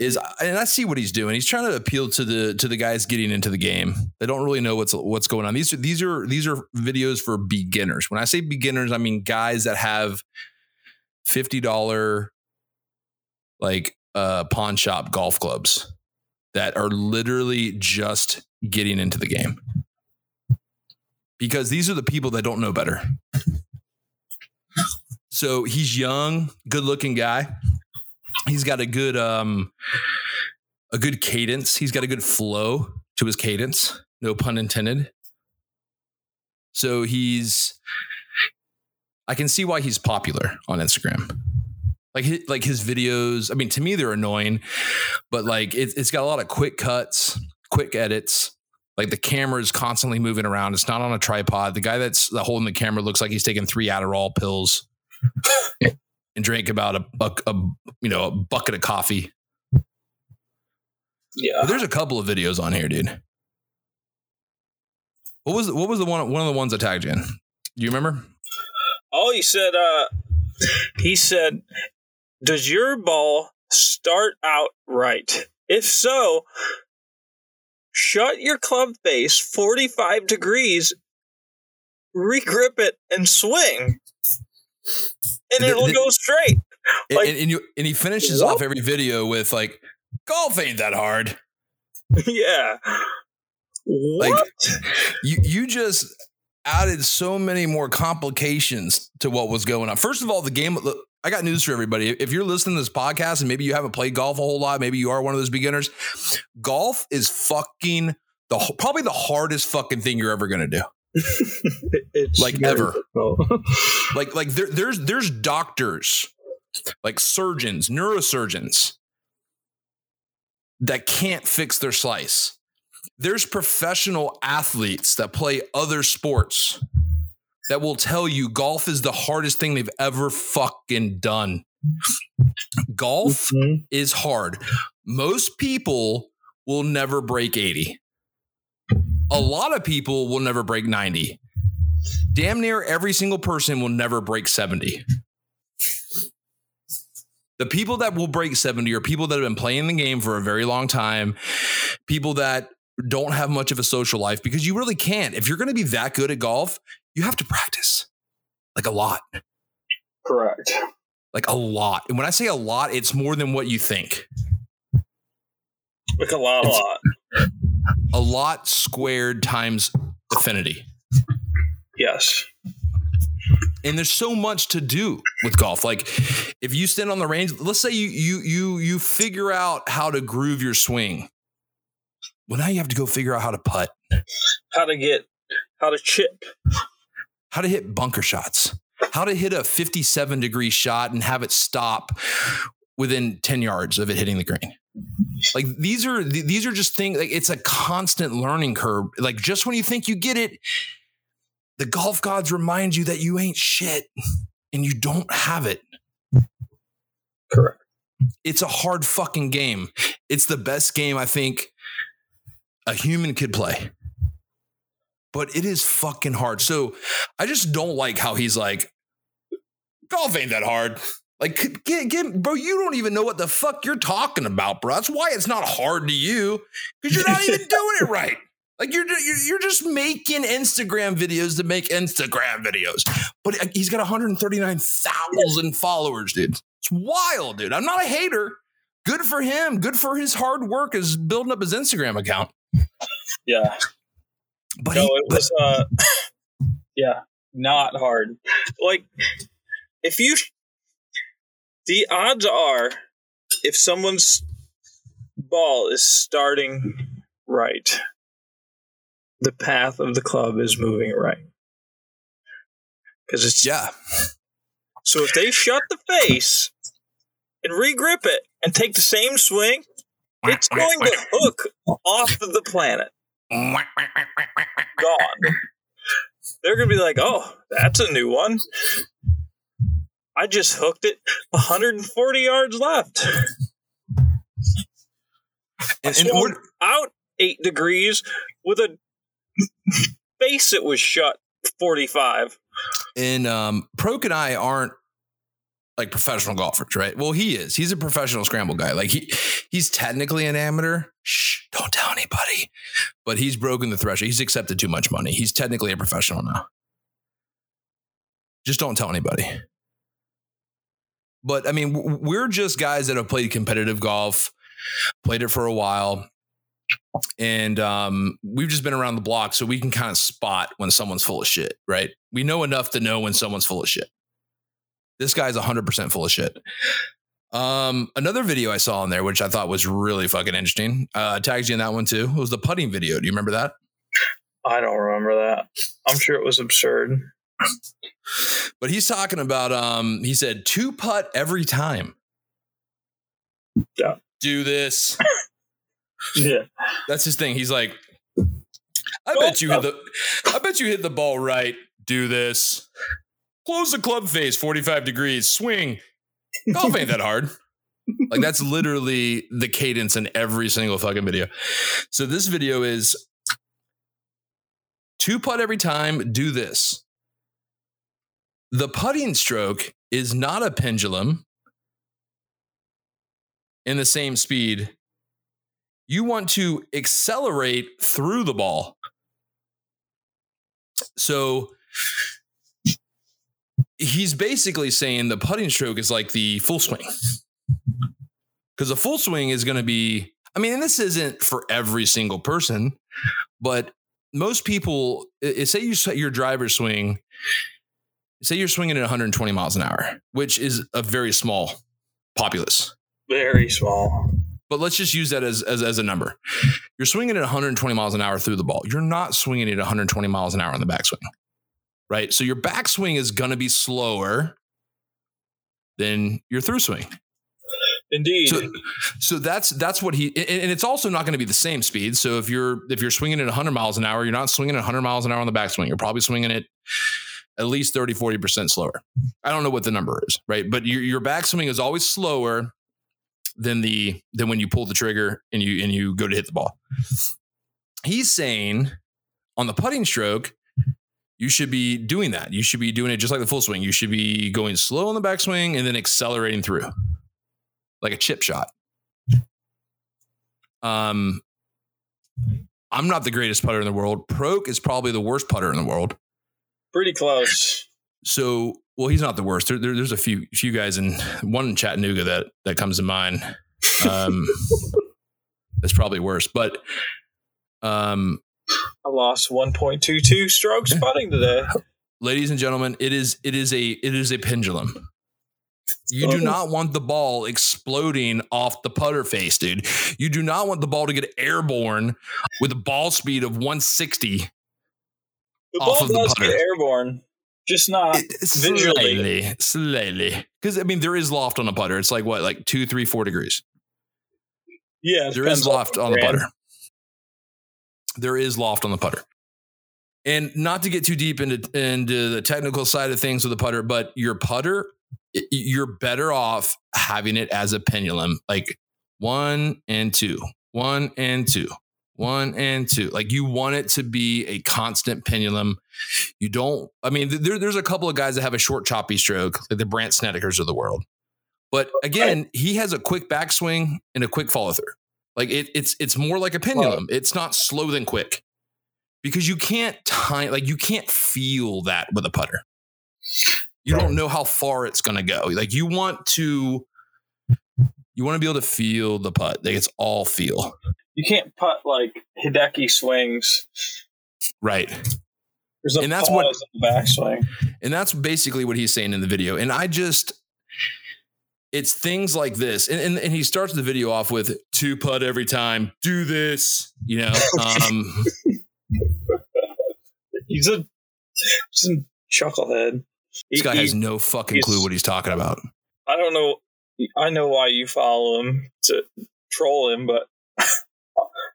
is, and I see what he's doing. He's trying to appeal to the to the guys getting into the game. They don't really know what's what's going on. These are these are these are videos for beginners. When I say beginners, I mean guys that have fifty dollar like uh pawn shop golf clubs that are literally just getting into the game because these are the people that don't know better. So he's young, good looking guy. He's got a good um a good cadence. He's got a good flow to his cadence. No pun intended. So he's I can see why he's popular on Instagram. Like his, like his videos, I mean to me they're annoying, but like it, it's got a lot of quick cuts, quick edits. Like the camera is constantly moving around. It's not on a tripod. The guy that's holding the camera looks like he's taking three Adderall pills [laughs] and drank about a, a, a you know a bucket of coffee. Yeah. But there's a couple of videos on here, dude. What was what was the one one of the ones I tagged you in? Do you remember? Oh, he said, uh, he said, does your ball start out right? If so, shut your club face 45 degrees, regrip it, and swing. And it'll the- go straight. And- Like- and, you and he finishes off every video with like, "Golf ain't that hard." [laughs] yeah. What? You you just added so many more complications to what was going on. First of all, the game. look, I got news for everybody. If you're listening to this podcast and maybe you haven't played golf a whole lot, maybe you are one of those beginners. Golf is fucking the probably the hardest fucking thing you're ever gonna do. [laughs] Like ever. [laughs] Like like there, there's there's doctors, like surgeons, neurosurgeons that can't fix their slice. There's professional athletes that play other sports that will tell you golf is the hardest thing they've ever fucking done. Golf Mhm. is hard. Most people will never break 80. A lot of people will never break 90. Damn near every single person will never break 70. The people that will break 70 are people that have been playing the game for a very long time, people that don't have much of a social life because you really can't. If you're going to be that good at golf, you have to practice like a lot, Correct. like a lot. And when I say a lot, it's more than what you think. Like a lot, a lot. A lot squared times affinity. Yes. and there's so much to do with golf like if you stand on the range let's say you you you you figure out how to groove your swing well now you have to go figure out how to putt How to get, how to chip. how to hit bunker shots how to hit a 57 degree shot and have it stop within 10 yards of it hitting the green like these are th- these are just things like it's a constant learning curve like just when you think you get it the golf gods remind you that you ain't shit and you don't have it Correct. it's a hard fucking game. It's the best game I think a human could play. But it is fucking hard. So I just don't like how he's like, golf ain't that hard. Like, get, get, bro, you don't even know what the fuck you're talking about, bro. That's why it's not hard to you because you're not even [laughs] doing it right. Like you're, you're you're just making Instagram videos to make Instagram videos. But uh, he's got 139,000 followers, dude. It's wild, dude. I'm not a hater. Good for him. Good for his hard work as building up his Instagram account. Yeah. But no, he, it was, uh, [coughs] yeah, not hard. Like, if you, the odds are, if someone's ball is starting right, the path of the club is moving right. Because it's yeah, So if they shut the face and regrip it and take the same swing, it's going to hook off of the planet. Gone. They're going to be like, oh, that's a new one. I just hooked it 140 yards left. And, and out eight degrees with a face that was shut 45. and um, Proke and I aren't like professional golfers, right? Well, he is. He's a professional scramble guy. Like he, he's technically an amateur. Shh, don't tell anybody. But he's broken the threshold. He's accepted too much money. He's technically a professional now. Just don't tell anybody. But I mean, we're just guys that have played competitive golf, played it for a while. And um, we've just been around the block, so we can kind of spot when someone's full of shit, right? We know enough to know when someone's full of shit. This guy's 100% full of shit. Um, another video I saw in there, which I thought was really fucking interesting, uh, tags you in that one too, It was the putting video. Do you remember that? I don't remember that. I'm sure it was absurd. But he's talking about, um, he said two putt every time. Yeah. Do this. [laughs] Yeah. That's his thing. He's like, I bet you hit the, I bet you hit the ball right. Do this. Close the club face 45 degrees. Swing. Golf ain't that hard. Like that's literally the cadence in every single fucking video. So this video is two putt every time. Do this. The putting stroke is not a pendulum in the same speed you want to accelerate through the ball. So he's basically saying the putting stroke is like the full swing. Because a full swing is going to be, I mean, this isn't for every single person, but most people, say you set your driver swing, say you're swinging at 120 miles an hour, which is a very small populace Very small. but let's just use that as, as, as a number. You're swinging at 120 miles an hour through the ball. You're not swinging at 120 miles an hour on the backswing, right? So your backswing is going to be slower than your through swing. Indeed. So, so that's that's what he, and and it's also not going to be the same speed. So if you're if you're swinging at 100 miles an hour, you're not swinging at 100 miles an hour on the backswing. You're probably swinging it at least 30, 40 percent slower. I don't know what the number is, right? But your your backswing is always slower than the than when you pull the trigger and you and you go to hit the ball. He's saying on the putting stroke, you should be doing that. You should be doing it just like the full swing. You should be going slow on the backswing and then accelerating through, like a chip shot. Um, I'm not the greatest putter in the world. Proke is probably the worst putter in the world. Pretty close. So, well, he's not the worst. There, there, there's a few few guys in one in Chattanooga that that comes to mind. Um, [laughs] that's probably worse, but um, I lost 1.22 strokes putting today. ladies and gentlemen, it is it is a it is a pendulum. You do not want the ball exploding off the putter face, dude. You do not want the ball to get airborne with a ball speed of 160. The Off ball of the does putter. get airborne, just not It- visually. slightly, slightly. Because I mean, there is loft on a putter. It's like what, like two, three, four degrees. Yeah, There is loft on the brand. putter. There is loft on the putter. And not to get too deep into into the technical side of things with the putter, but your putter, you're better off having it as a pendulum, like one and two, one and two, one and two. Like you want it to be a constant pendulum. You don't. I mean, there, there's a couple of guys that have a short choppy stroke, like the Brant Snedekers of the world. But again, he has a quick backswing and a quick follow through. Like it, it's it's more like a pendulum. It's not slow than quick because you can't time like you can't feel that with a putter. You don't know how far it's going to go. Like you want to you want to be able to feel the putt. Like it's all feel. You can't putt like Hideki swings. Right. And that's what- backswing. And that's basically what he's saying in the video. And I just, it's things like this. And, and, and he starts the video off with two putt every time, do this, you know. [laughs] Um, He's a, he's a chucklehead. this guy has no fucking clue what he's talking about. I don't know. I know why you follow him to troll him, but [laughs]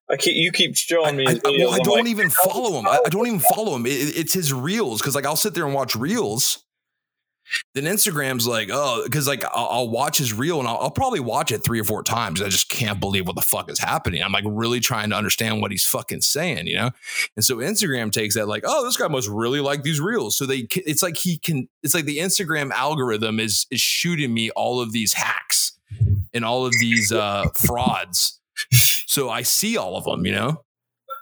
I keep you keep showing me. I- I- well, I don't like, even follow him. I, I don't even follow him. It- it's his reels because, like, I'll sit there and watch reels. Then Instagram's like, oh, because like I'll, I'll watch his reel and I'll, I'll probably watch it three or four times. I just can't believe what the fuck is happening. I'm like really trying to understand what he's fucking saying, you know. And so Instagram takes that like, oh, this guy must really like these reels. So they, it's like he can. It's like the Instagram algorithm is is shooting me all of these hacks and all of these uh, frauds. So I see all of them, you know.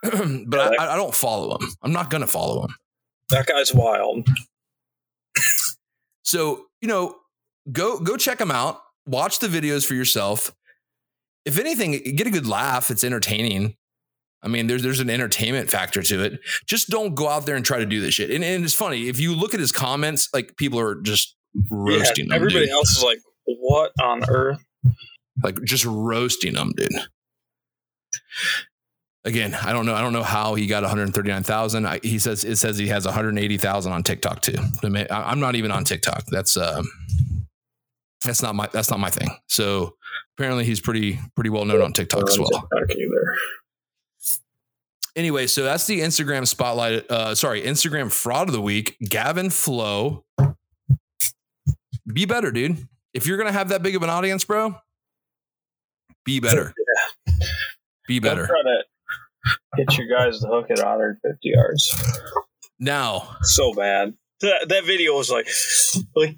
[clears throat] but I, I don't follow them. I'm not gonna follow them. that guy's wild. So, you know, go go check them out. Watch the videos for yourself. If anything, get a good laugh. It's entertaining. I mean, there's there's an entertainment factor to it. Just don't go out there and try to do this shit. And, and it's funny if you look at his comments, like people are just roasting yeah, everybody else is like, "What on earth?" like just roasting them, dude. Again, I don't know. I don't know how he got 139,000. He says it says he has 180,000 on TikTok too. I mean, I'm not even on TikTok. That's um, that's not my that's not my thing. So apparently he's pretty pretty well known on TikTok as well. TikTok either. Anyway, so that's the Instagram spotlight. Uh, sorry, Instagram fraud of the week. Gavin Flo. Be better, dude. If you're gonna have that big of an audience, bro, be better. Be Don't better. try to hit your guys to hook at 150 yards. Now, So bad. That that video was like, like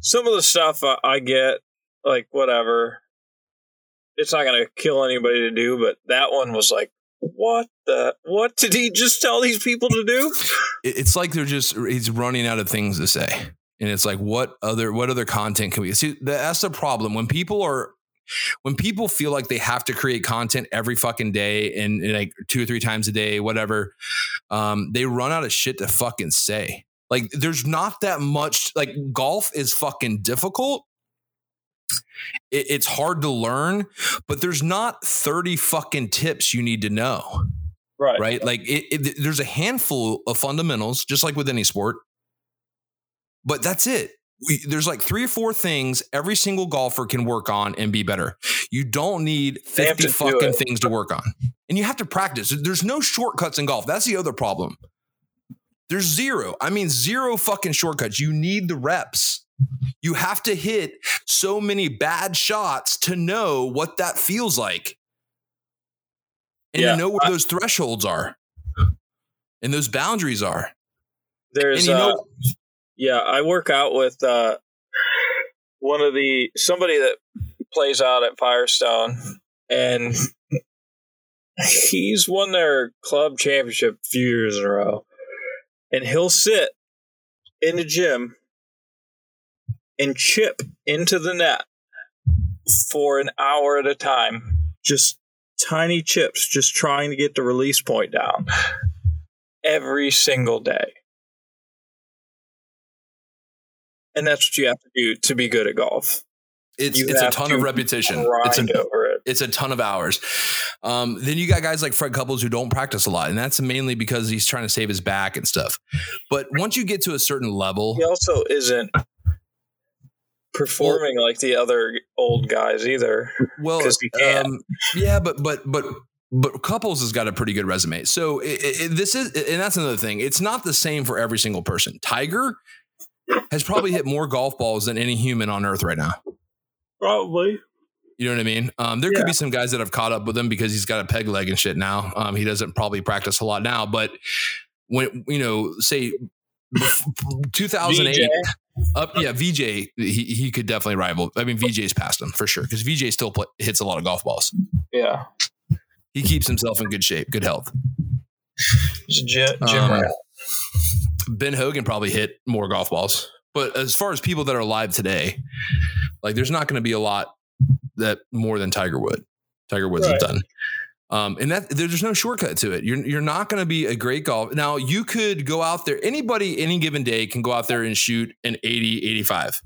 some of the stuff I, I get, like whatever. It's not gonna kill anybody to do, but that one was like, what the? What did he just tell these people to do? it's like they're just he's running out of things to say and it's like what other what other content can we see that's the problem when people are when people feel like they have to create content every fucking day and, and like two or three times a day whatever um they run out of shit to fucking say like there's not that much like golf is fucking difficult it, it's hard to learn but there's not 30 fucking tips you need to know Right. right? Like it, it, there's a handful of fundamentals, just like with any sport, but that's it. We, there's like three or four things every single golfer can work on and be better. You don't need 50 fucking things to work on. And you have to practice. There's no shortcuts in golf. That's the other problem. There's zero. I mean, zero fucking shortcuts. You need the reps. You have to hit so many bad shots to know what that feels like. And Yeah, to know where those thresholds are and those boundaries are. There's And you uh, know- yeah, I work out with uh one of the somebody that plays out at Firestone and he's won their club championship a few years in a row. And he'll sit in the gym and chip into the net for an hour at a time. Just tiny chips, just trying to get the release point down every single day. And that's what you have to do to be good at golf. It's You it's a ton to of repetition. It's a over it. it's a ton of hours. Um, then you got guys like Fred Couples who don't practice a lot, and that's mainly because he's trying to save his back and stuff. But once you get to a certain level, He also isn't performing like the other old guys either. well, um, yeah, but but but but Couples has got a pretty good resume. So it, it, this is, and that's another thing. It's not the same for every single person. Tiger has probably hit more golf balls than any human on earth right now. Probably. You know what I mean? Um, there Yeah. could be some guys that have caught up with him because he's got a peg leg and shit now. Um, he doesn't probably practice a lot now, but when you know, say 2008, VJ. up yeah, VJ, he he could definitely rival. I mean, VJ's past him for sure because VJ still play, hits a lot of golf balls. Yeah. He keeps himself in good shape, good health. He's a gym, gym Um. Ben Hogan probably hit more golf balls, but as far as people that are alive today, like there's not going to be a lot that more than Tiger Wood. Tiger Woods Right. has done. Um, and that there's no shortcut to it. You're you're not going to be a great golf. Now you could go out there. Anybody, any given day, can go out there and shoot an 80, 85.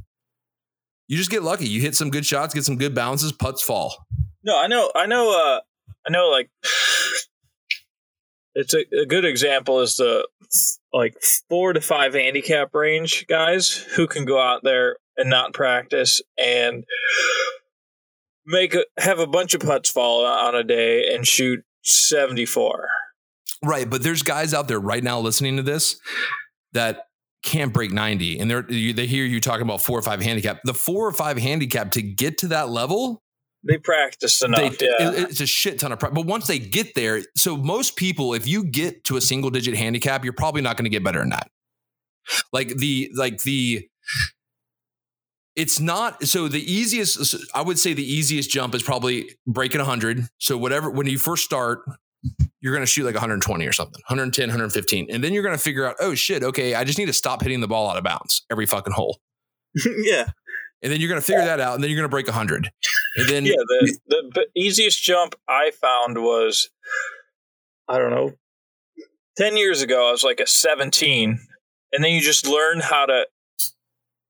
You just get lucky. You hit some good shots, get some good bounces, putts fall. No, I know, I know, uh, I know, like, [sighs] it's a, a good example is the like four to five handicap range guys who can go out there and not practice and make a, have a bunch of putts fall on a day and shoot 74. Right, but there's guys out there right now listening to this that can't break 90 and they're they hear you talking about 4 or 5 handicap. The 4 or 5 handicap to get to that level, They practiced enough. they, yeah. it- it's a shit ton of practice. But once they get there, so most people if you get to a single digit handicap, you're probably not going to get better than that. Like the like the it's not so the easiest I would say the easiest jump is probably breaking 100. So whatever when you first start you're going to shoot like 120 or something, 110, 115. And then you're going to figure out, oh shit, okay, I just need to stop hitting the ball out of bounds every fucking hole. [laughs] yeah. And then you're going to figure that out. And then you're going to break 100. And then, yeah, the, the easiest jump I found was, I don't know, 10 years ago, I was like a 17. And then you just learn how to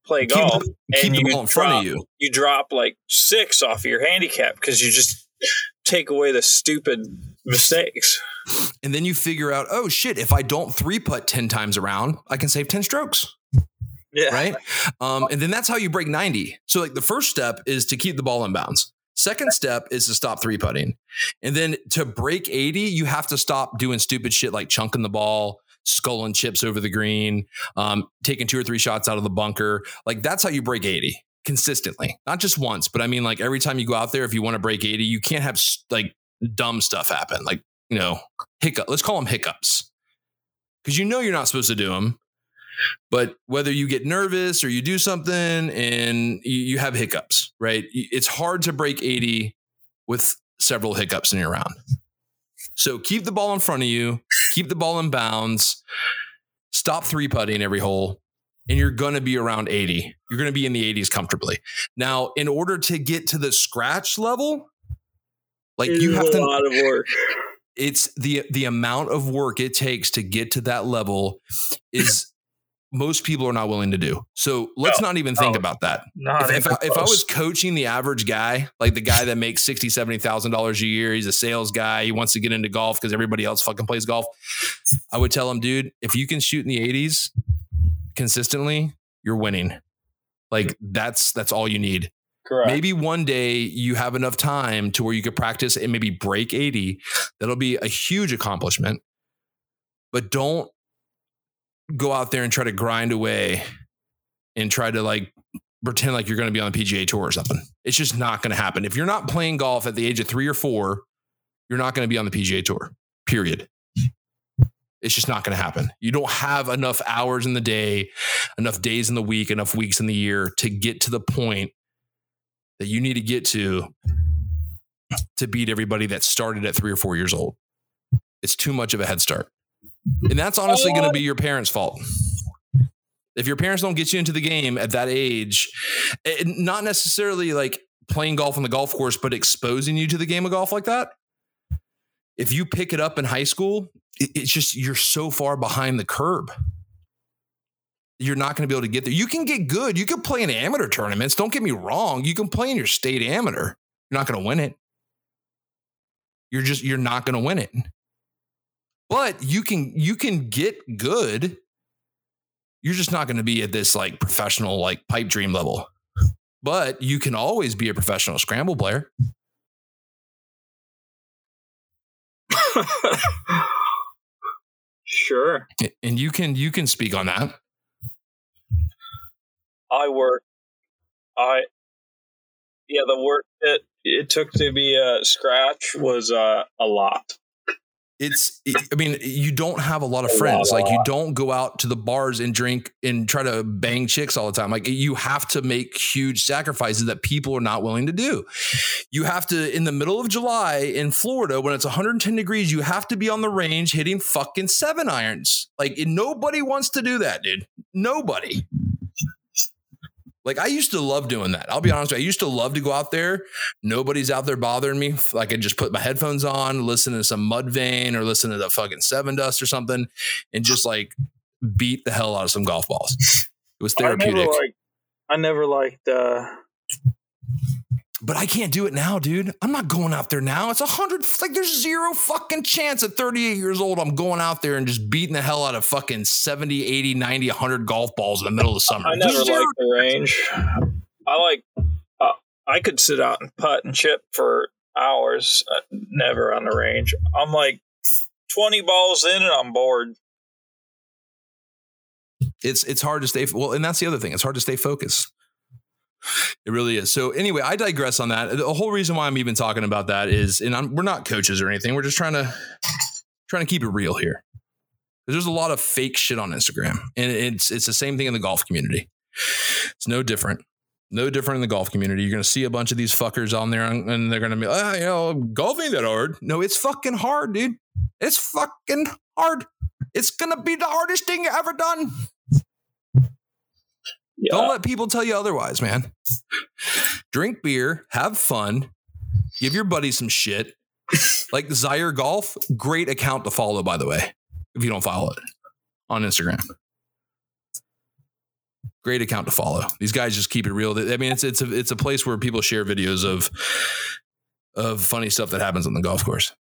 play keep, golf. keep and you in front drop, of you. You drop like six off of your handicap because you just take away the stupid mistakes. And then you figure out, oh shit, if I don't three putt 10 times around, I can save 10 strokes. Yeah. Right. Um, and then that's how you break 90. So, like, the first step is to keep the ball in bounds. Second step is to stop three putting. And then to break 80, you have to stop doing stupid shit like chunking the ball, sculling chips over the green, um, taking two or three shots out of the bunker. Like, that's how you break 80 consistently, not just once, but I mean, like, every time you go out there, if you want to break 80, you can't have like dumb stuff happen. Like, you know, hiccup. Let's call them hiccups because you know you're not supposed to do them. But whether you get nervous or you do something and you, have hiccups, right? It's hard to break 80 with several hiccups in your round. So keep the ball in front of you, keep the ball in bounds, stop three putting every hole, and you're going to be around 80. You're going to be in the 80s comfortably. Now, in order to get to the scratch level, like you have a to lot of work. [laughs] it's the the amount of work it takes to get to that level is most people are not willing to do. So let's No, not even think no. about that. If, if, I, if I was coaching the average guy, like the guy that makes sixty, seventy thousand dollars a year, he's a sales guy. He wants to get into golf because everybody else fucking plays golf. I would tell him, dude, if you can shoot in the eighties consistently, you're winning. Like that's that's all you need. Correct. Maybe one day you have enough time to where you could practice and maybe break 80. That'll be a huge accomplishment. But don't go out there and try to grind away and try to like pretend like you're going to be on the PGA tour or something. It's just not going to happen. If you're not playing golf at the age of three or four, you're not going to be on the PGA tour, period. It's just not going to happen. You don't have enough hours in the day, enough days in the week, enough weeks in the year to get to the point that you need to get to to beat everybody that started at three or four years old. It's too much of a head start. And that's honestly going to be your parents' fault. If your parents don't get you into the game at that age, not necessarily like playing golf on the golf course, but exposing you to the game of golf like that, if you pick it up in high school, it- it's just you're so far behind the curb. You're not going to be able to get there. You can get good. You can play in amateur tournaments. Don't get me wrong. You can play in your state amateur. You're not going to win it. You're just you're not going to win it. But you can you can get good. You're just not going to be at this like professional like pipe dream level. But you can always be a professional scramble player. [laughs] sure. And you can you can speak on that. I work. I yeah, the work that it took to be a scratch was uh, a lot. It's i mean you don't have a lot of friends. Like you don't go out to the bars and drink and try to bang chicks all the time. Like you have to make huge sacrifices that people are not willing to do. You have to in the middle of july in florida when it's 110 degrees you have to be on the range hitting fucking seven irons. Like nobody wants to do that dude. Nobody like I used to love doing that. I'll be honest with you. I used to love to go out there. Nobody's out there bothering me. Like I just put my headphones on, listen to some Mudvayne or listen to the fucking Sevendust or something, and just like beat the hell out of some golf balls. It was I never therapeutic. liked. I never liked. Uh, but I can't do it now, dude. I'm not going out there now. It's a hundred. Like there's zero fucking chance at 38 years old I'm going out there and just beating the hell out of fucking 70, 80, 90, 100 golf balls in the middle of the summer. I never liked the range. I like. Uh, I could sit out and putt and chip for hours. Uh, never on the range. I'm like twenty balls in and I'm bored. it's it's hard to stay well and that's the other thing it's hard to stay focused it really is. So anyway i digress on that. The whole reason why i'm even talking about that is and I'm, we're not coaches or anything we're just trying to trying to keep it real here. There's a lot of fake shit on instagram and it's it's the same thing in the golf community. It's no different. No different in the golf community. You're going to see a bunch of these fuckers on there and they're going to be ah, you know golf ain't that hard. No it's fucking hard dude. It's fucking hard. It's going to be the hardest thing you ever done Yeah. don't let people tell you otherwise, man. [laughs] Drink beer, have fun, give your buddy some shit. [laughs] Like Zaire Golf, great account to follow, by the way, if you don't follow it on Instagram. Great account to follow. These guys just keep it real. I mean, it's it's a it's a place where people share videos of of funny stuff that happens on the golf course.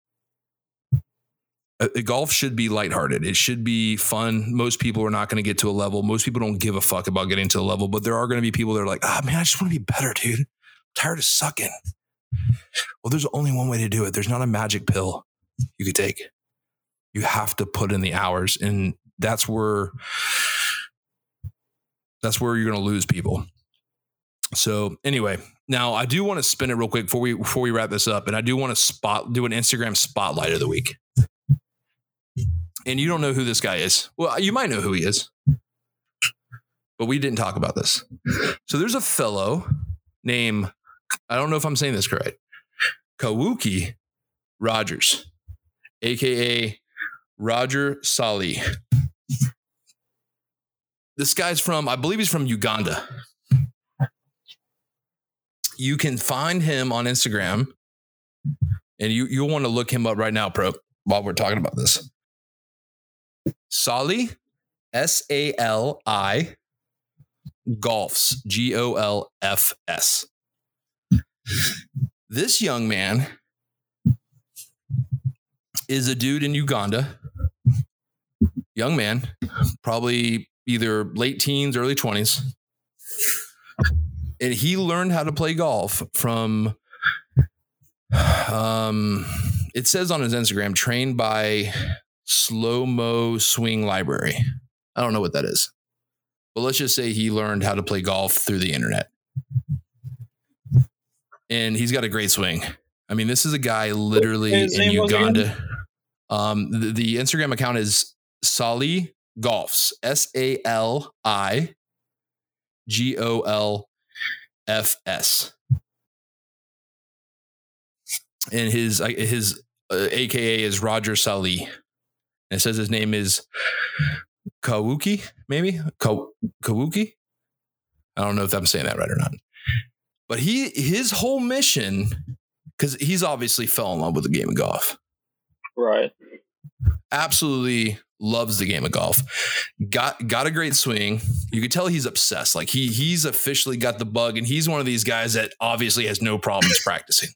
Uh, golf should be lighthearted. It should be fun. Most people are not going to get to a level. Most people don't give a fuck about getting to a level, but there are going to be people that are like, ah, man, I just want to be better, dude. I'm tired of sucking. Well, there's only one way to do it. There's not a magic pill you could take. You have to put in the hours, and that's where that's where you're going to lose people. So anyway, now I do want to spin it real quick before we before we wrap this up, and I do want to spot do an Instagram spotlight of the week and you don't know who this guy is. Well, you might know who he is, but we didn't talk about this. So there's a fellow named, I don't know if I'm saying this correct, Kawuki Rogers, aka Roger Sali. This guy's from, I believe he's from Uganda. You can find him on Instagram, and you you'll want to look him up right now, Pro, while we're talking about this. Sali, S A L I, Golfs, G O L F S. This young man is a dude in Uganda. Young man, probably either late teens, early 20s. And he learned how to play golf from um it says on his Instagram trained by slow mo swing library. I don't know what that is, but let's just say he learned how to play golf through the internet. And he's got a great swing. I mean, this is a guy literally in name was again? Uganda. Um, the, the Instagram account is Sali Golfs, S A L I G O L F S. And his his uh, AKA is Roger Sali. It says his name is Kawuki, maybe Ka- Kawuki. I don't know if I'm saying that right or not. But he his whole mission, because he's obviously fell in love with the game of golf. Right. Absolutely loves the game of golf. Got got a great swing. You could tell he's obsessed. Like he he's officially got the bug, and he's one of these guys that obviously has no problems [coughs] practicing.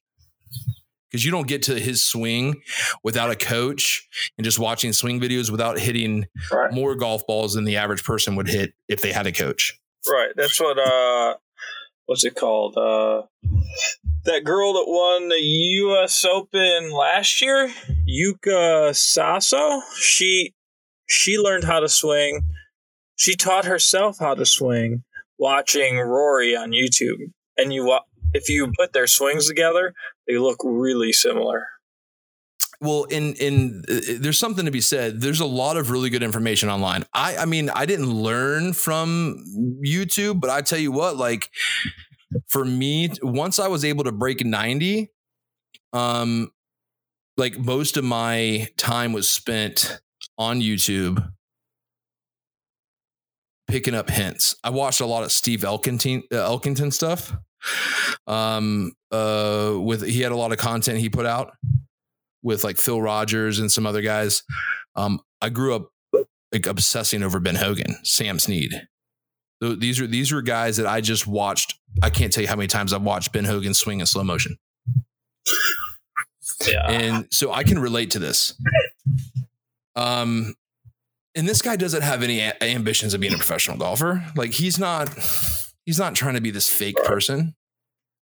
Because you don't get to his swing without a coach and just watching swing videos without hitting Right. more golf balls than the average person would hit if they had a coach. Right. That's what uh what's it called? Uh that girl that won the US Open last year, Yuka Saso, she she learned how to swing. She taught herself how to swing watching Rory on YouTube. And you if you put their swings together, they look really similar. Well, in in uh, there's something to be said. There's a lot of really good information online. I I mean, I didn't learn from YouTube, but I tell you what, like for me, once I was able to break 90, um like most of my time was spent on YouTube picking up hints. I watched a lot of Steve Elkington uh, Elkington stuff. Um uh with he had a lot of content he put out with like Phil Rogers and some other guys. Um, I grew up like obsessing over Ben Hogan, Sam Snead. Th- These are these were guys that I just watched. I can't tell you how many times I've watched Ben Hogan swing in slow motion, Yeah. and so I can relate to this. Um, and this guy doesn't have any a- ambitions of being a professional golfer. Like he's not. He's not trying to be this fake person.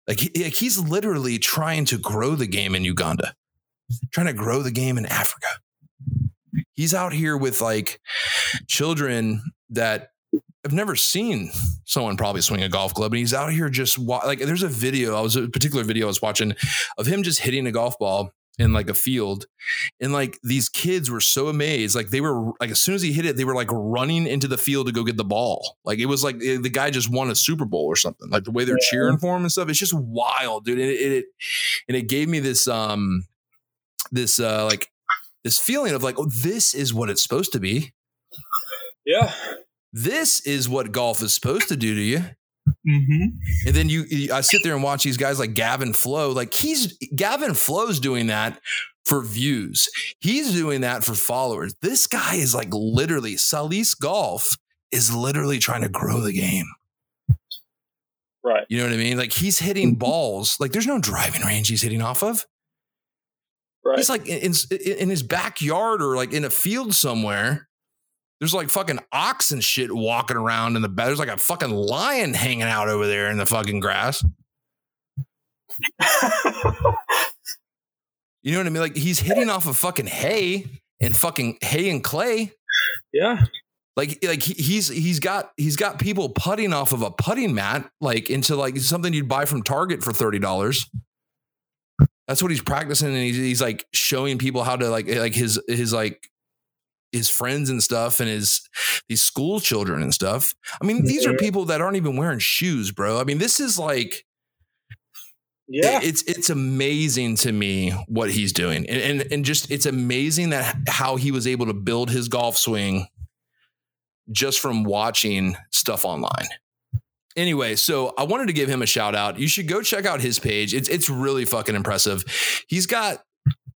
Like, he, like he's literally trying to grow the game in Uganda, trying to grow the game in Africa. He's out here with like children that I've never seen someone probably swing a golf club, and he's out here just wa- like there's a video. I was a particular video I was watching of him just hitting a golf ball in like a field, and like these kids were so amazed, like they were like as soon as he hit it, they were like running into the field to go get the ball. Like it was like eh, the guy just won a Super Bowl or something. Like the way they're cheering for him and stuff. It's just wild, dude. And it, it and it gave me this um this uh like this feeling of like, oh, this is what it's supposed to be. yeah. This is what golf is supposed to do to you. Mm-hmm. And then you, you- I sit there and watch these guys like Gavin Flo. Like he's Gavin Flo's doing that for views. He's doing that for followers. This guy is like literally Sali Golfs is literally trying to grow the game. Right. You know what I mean? Like he's hitting balls. Like there's no driving range he's hitting off of. Right. He's like in, in in his backyard or like in a field somewhere. There's like fucking ox and shit walking around in the bed. There's like a fucking lion hanging out over there in the fucking grass. You know what I mean? Like he's hitting off of fucking hay and fucking hay and clay. yeah. Like like he, he's he's got he's got people putting off of a putting mat like into like something you'd buy from Target for thirty dollars. That's what he's practicing, and he's, he's like showing people how to like like his his like his friends and stuff, and his these school children and stuff. I mean, these are Mhm. people that aren't even wearing shoes, bro. I mean, this is like Yeah. it's it's amazing to me what he's doing, and and, and just it's amazing that how he was able to build his golf swing just from watching stuff online. Anyway, so I wanted to give him a shout out. You should go check out his page. It's it's really fucking impressive. He's got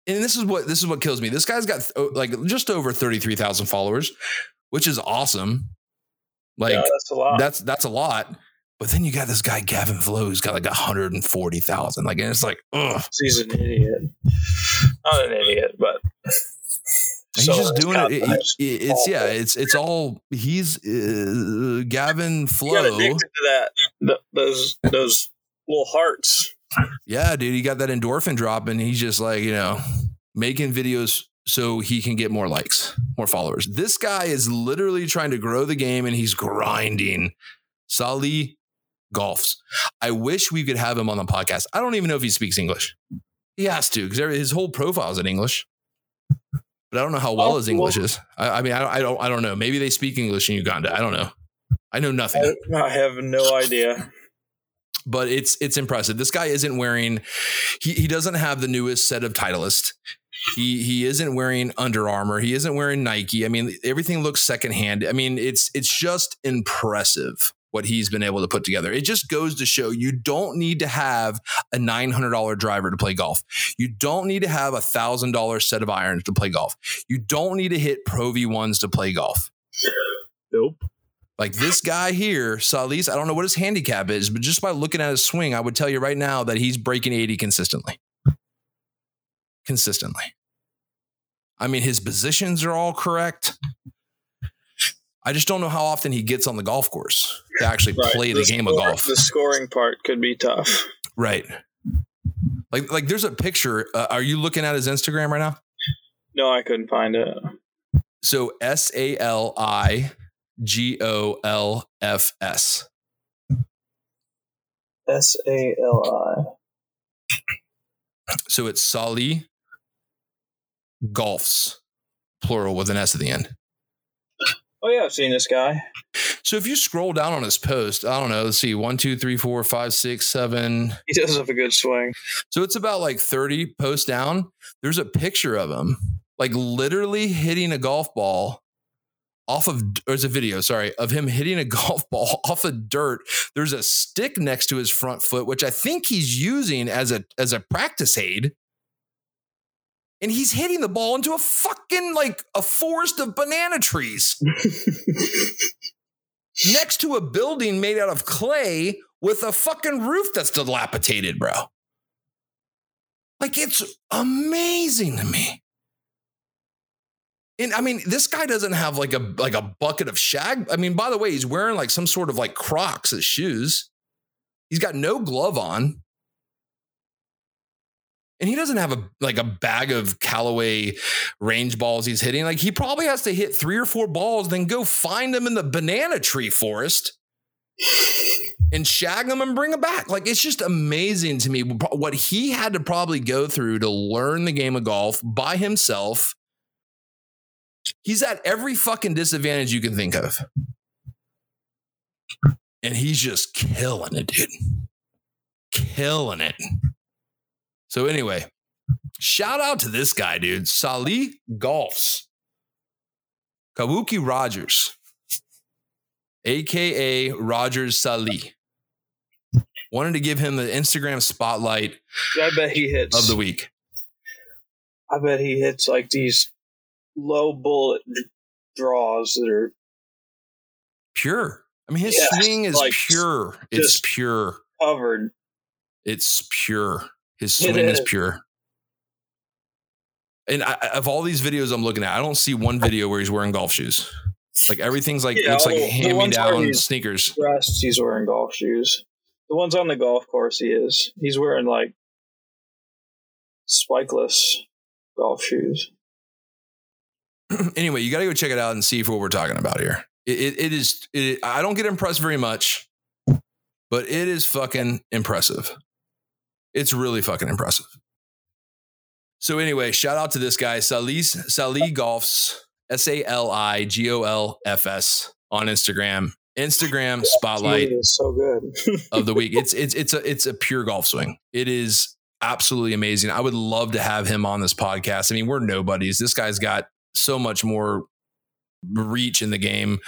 and this is what this is what kills me. This guy's got oh, like just over 33,000 followers, which is awesome. Like yeah, that's a lot. that's that's a lot. But then you got this guy Gavin Flo who's got like 140,000. Like and it's like, ugh. He's an idiot. Not an idiot, but He's So just doing it. it- it- It's yeah. It's it's all he's uh, Gavin you got addicted to that. th- those those little hearts. Yeah, dude, he got that endorphin drop, and he's just like you know making videos so he can get more likes, more followers. This guy is literally trying to grow the game, and he's grinding. Sali golfs. I wish we could have him on the podcast. I don't even know if he speaks English. He has to because his whole profile is in English. But I don't know how well his English is. I, I mean, I, I don't. I don't know. Maybe they speak English in Uganda. I don't know. I know nothing I have no idea. But it's it's impressive. This guy isn't wearing he he doesn't have the newest set of Titleist. He he isn't wearing Under Armour. He isn't wearing Nike. I mean, everything looks secondhand. I mean, it's it's just impressive what he's been able to put together. It just goes to show you don't need to have a $900 driver to play golf. You don't need to have a $1,000 set of irons to play golf. You don't need to hit Pro V1s to play golf. Nope. Like this guy here, Salis, I don't know what his handicap is, but just by looking at his swing, I would tell you right now that he's breaking 80 consistently. Consistently. I mean, his positions are all correct. I just don't know how often he gets on the golf course to actually Right. play the, game of golf. The scoring part could be tough. Right. Like, like there's a picture. Uh, are you looking at his Instagram right now? No, I couldn't find it. So S A L I G O L F S. S A L So it's Sali Golfs, plural with an S at the end. Oh yeah, I've seen this guy. So if you scroll down on his post, I don't know, let's see, one, two, three, four, five, six, seven. He does have a good swing. So it's about like 30 posts down. There's a picture of him, like literally hitting a golf ball off of, there's a video, sorry, of him hitting a [laughs] golf ball off of dirt. There's a stick next to his front foot, which I think he's using as a as a practice aid. And he's hitting the ball into a fucking like a forest of banana trees [laughs] next to a building made out of clay with a fucking roof that's dilapidated, bro. Like it's amazing to me. And I mean, this guy doesn't have like a like a bucket of shag. I mean, by the way, he's wearing like some sort of like Crocs as shoes. He's got no glove on. And he doesn't have a like a bag of Callaway range balls he's hitting. Like he probably has to hit three or four balls, then go find them in the banana tree forest and shag them and bring them back. Like it's just amazing to me what he had to probably go through to learn the game of golf by himself. He's at every fucking disadvantage you can think of. And he's just killing it, dude. Killing it. So, anyway, shout out to this guy, dude. Sali Golfs. Kawuki Rogers, aka Rogers Salih. Wanted to give him the Instagram spotlight I bet he hits. of the week. I bet he hits like these low bullet draws that are Pure. I mean, his Yeah, swing is like, pure. It's pure. covered. It's pure. His swing is is. pure. And I, of all these videos I'm looking at, I don't see one video where he's wearing golf shoes. Like everything's like Yeah, looks like all the- the hand me down sneakers. Dressed, he's wearing golf shoes. The ones on the golf course, he is. He's wearing like spikeless golf shoes. [clears throat] anyway, you got to go check it out and see for what we're talking about here. It, it, it is. It, I don't get impressed very much, but it is fucking impressive. It's really fucking impressive. So anyway, shout out to this guy, Salis Sali Golfs, S A L I G O L F S on Instagram. Instagram spotlight is so good. [laughs] of the week. It's it's it's a it's a pure golf swing. It is absolutely amazing. I would love to have him on this podcast. I mean, we're nobodies. This guy's got so much more reach in the game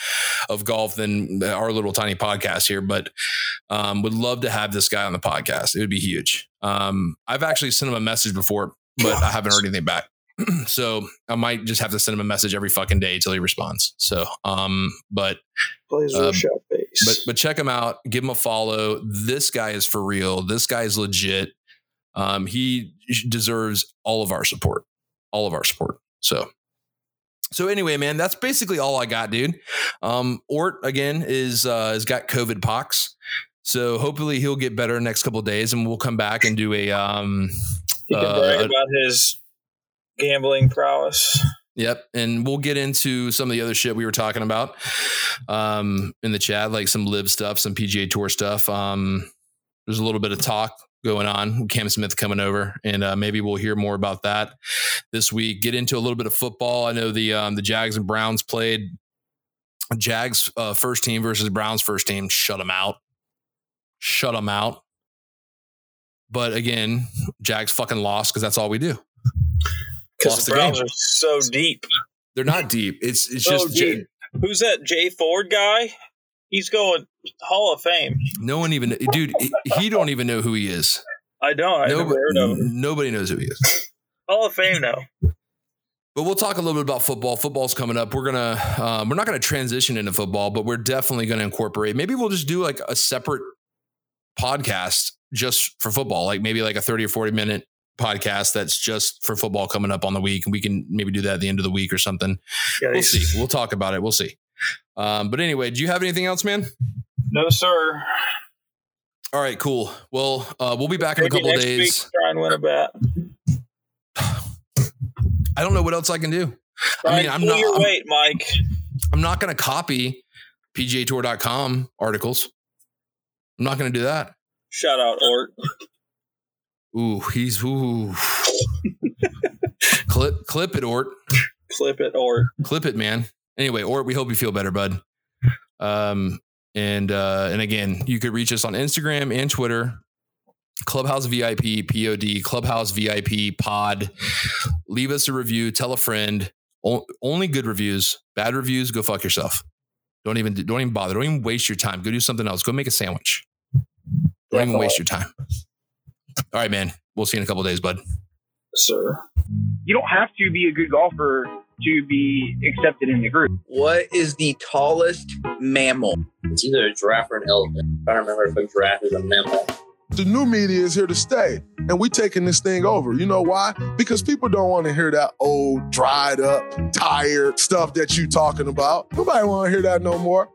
of golf than our little tiny podcast here, but um, would love to have this guy on the podcast. It would be huge. Um, I've actually sent him a message before, but I haven't heard anything back. [clears throat] so I might just have to send him a message every fucking day until he responds. So, um, but Plays real sharp base. but but check him out. Give him a follow. This guy is for real. This guy is legit. Um, he deserves all of our support. All of our support. So. So anyway, man, that's basically all I got, dude. Um, Ortt again is uh, has got COVID pox, so hopefully he'll get better next couple of days, and we'll come back and do a um, he can uh, brag about his gambling prowess. Yep. And we'll get into some of the other shit we were talking about um, in the chat, like some LIV stuff, some PGA Tour stuff. Um, there's a little bit of talk going on. Cam Smith coming over, and uh, maybe we'll hear more about that this week. Get into a little bit of football. I know the um, the Jags and Browns played. Jags uh, first team versus Browns first team. Shut them out. Shut them out. But again, Jags fucking lost because that's all we do. Because the Browns game. are so deep. They're not deep. It's it's So just J- Who's that Jay Ford guy? He's going Hall of Fame. no one even dude. He, don't even know who he is. I don't. Nobody, heard of him. nobody knows who he is. Hall of Fame now. But we'll talk a little bit about football. Football's coming up. We're gonna um, we're not gonna transition into football, but we're definitely gonna incorporate. Maybe we'll just do like a separate podcast just for football, like maybe like a thirty or forty minute podcast that's just for football coming up on the week, and we can maybe do that at the end of the week or something. Yeah, We'll see. We'll talk about it. We'll see. Um, but anyway, do you have anything else, man? No, sir. All right, cool. Well, uh, we'll be back in a couple of next week, days. try and win a bet. [sighs] I don't know what else I can do. I mean, I'm not. I'm, weight, Mike. I'm not going to copy PGAtour.com articles. I'm not going to do that. Shout out Ortt. Ooh, he's ooh. [laughs] clip clip it, Ortt. Clip it, Ortt. Clip it, man. Anyway, or we hope you feel better, bud. Um, and uh, and again, you could reach us on Instagram and Twitter. Clubhouse VIP POD Clubhouse VIP Pod. Leave us a review. Tell a friend. O- only good reviews. Bad reviews, go fuck yourself. Don't even don't even bother. Don't even waste your time. Go do something else. Go make a sandwich. Don't even waste your time. All right, man. We'll see you in a couple days, bud. Sir. you don't have to be a good golfer to be accepted in the group. What is the tallest mammal? It's either a giraffe or an elephant. I don't remember if a giraffe is a mammal. The new media is here to stay, and we taking this thing over. You know why? Because people don't want to hear that old, dried up, tired stuff that you talking about. Nobody want to hear that no more.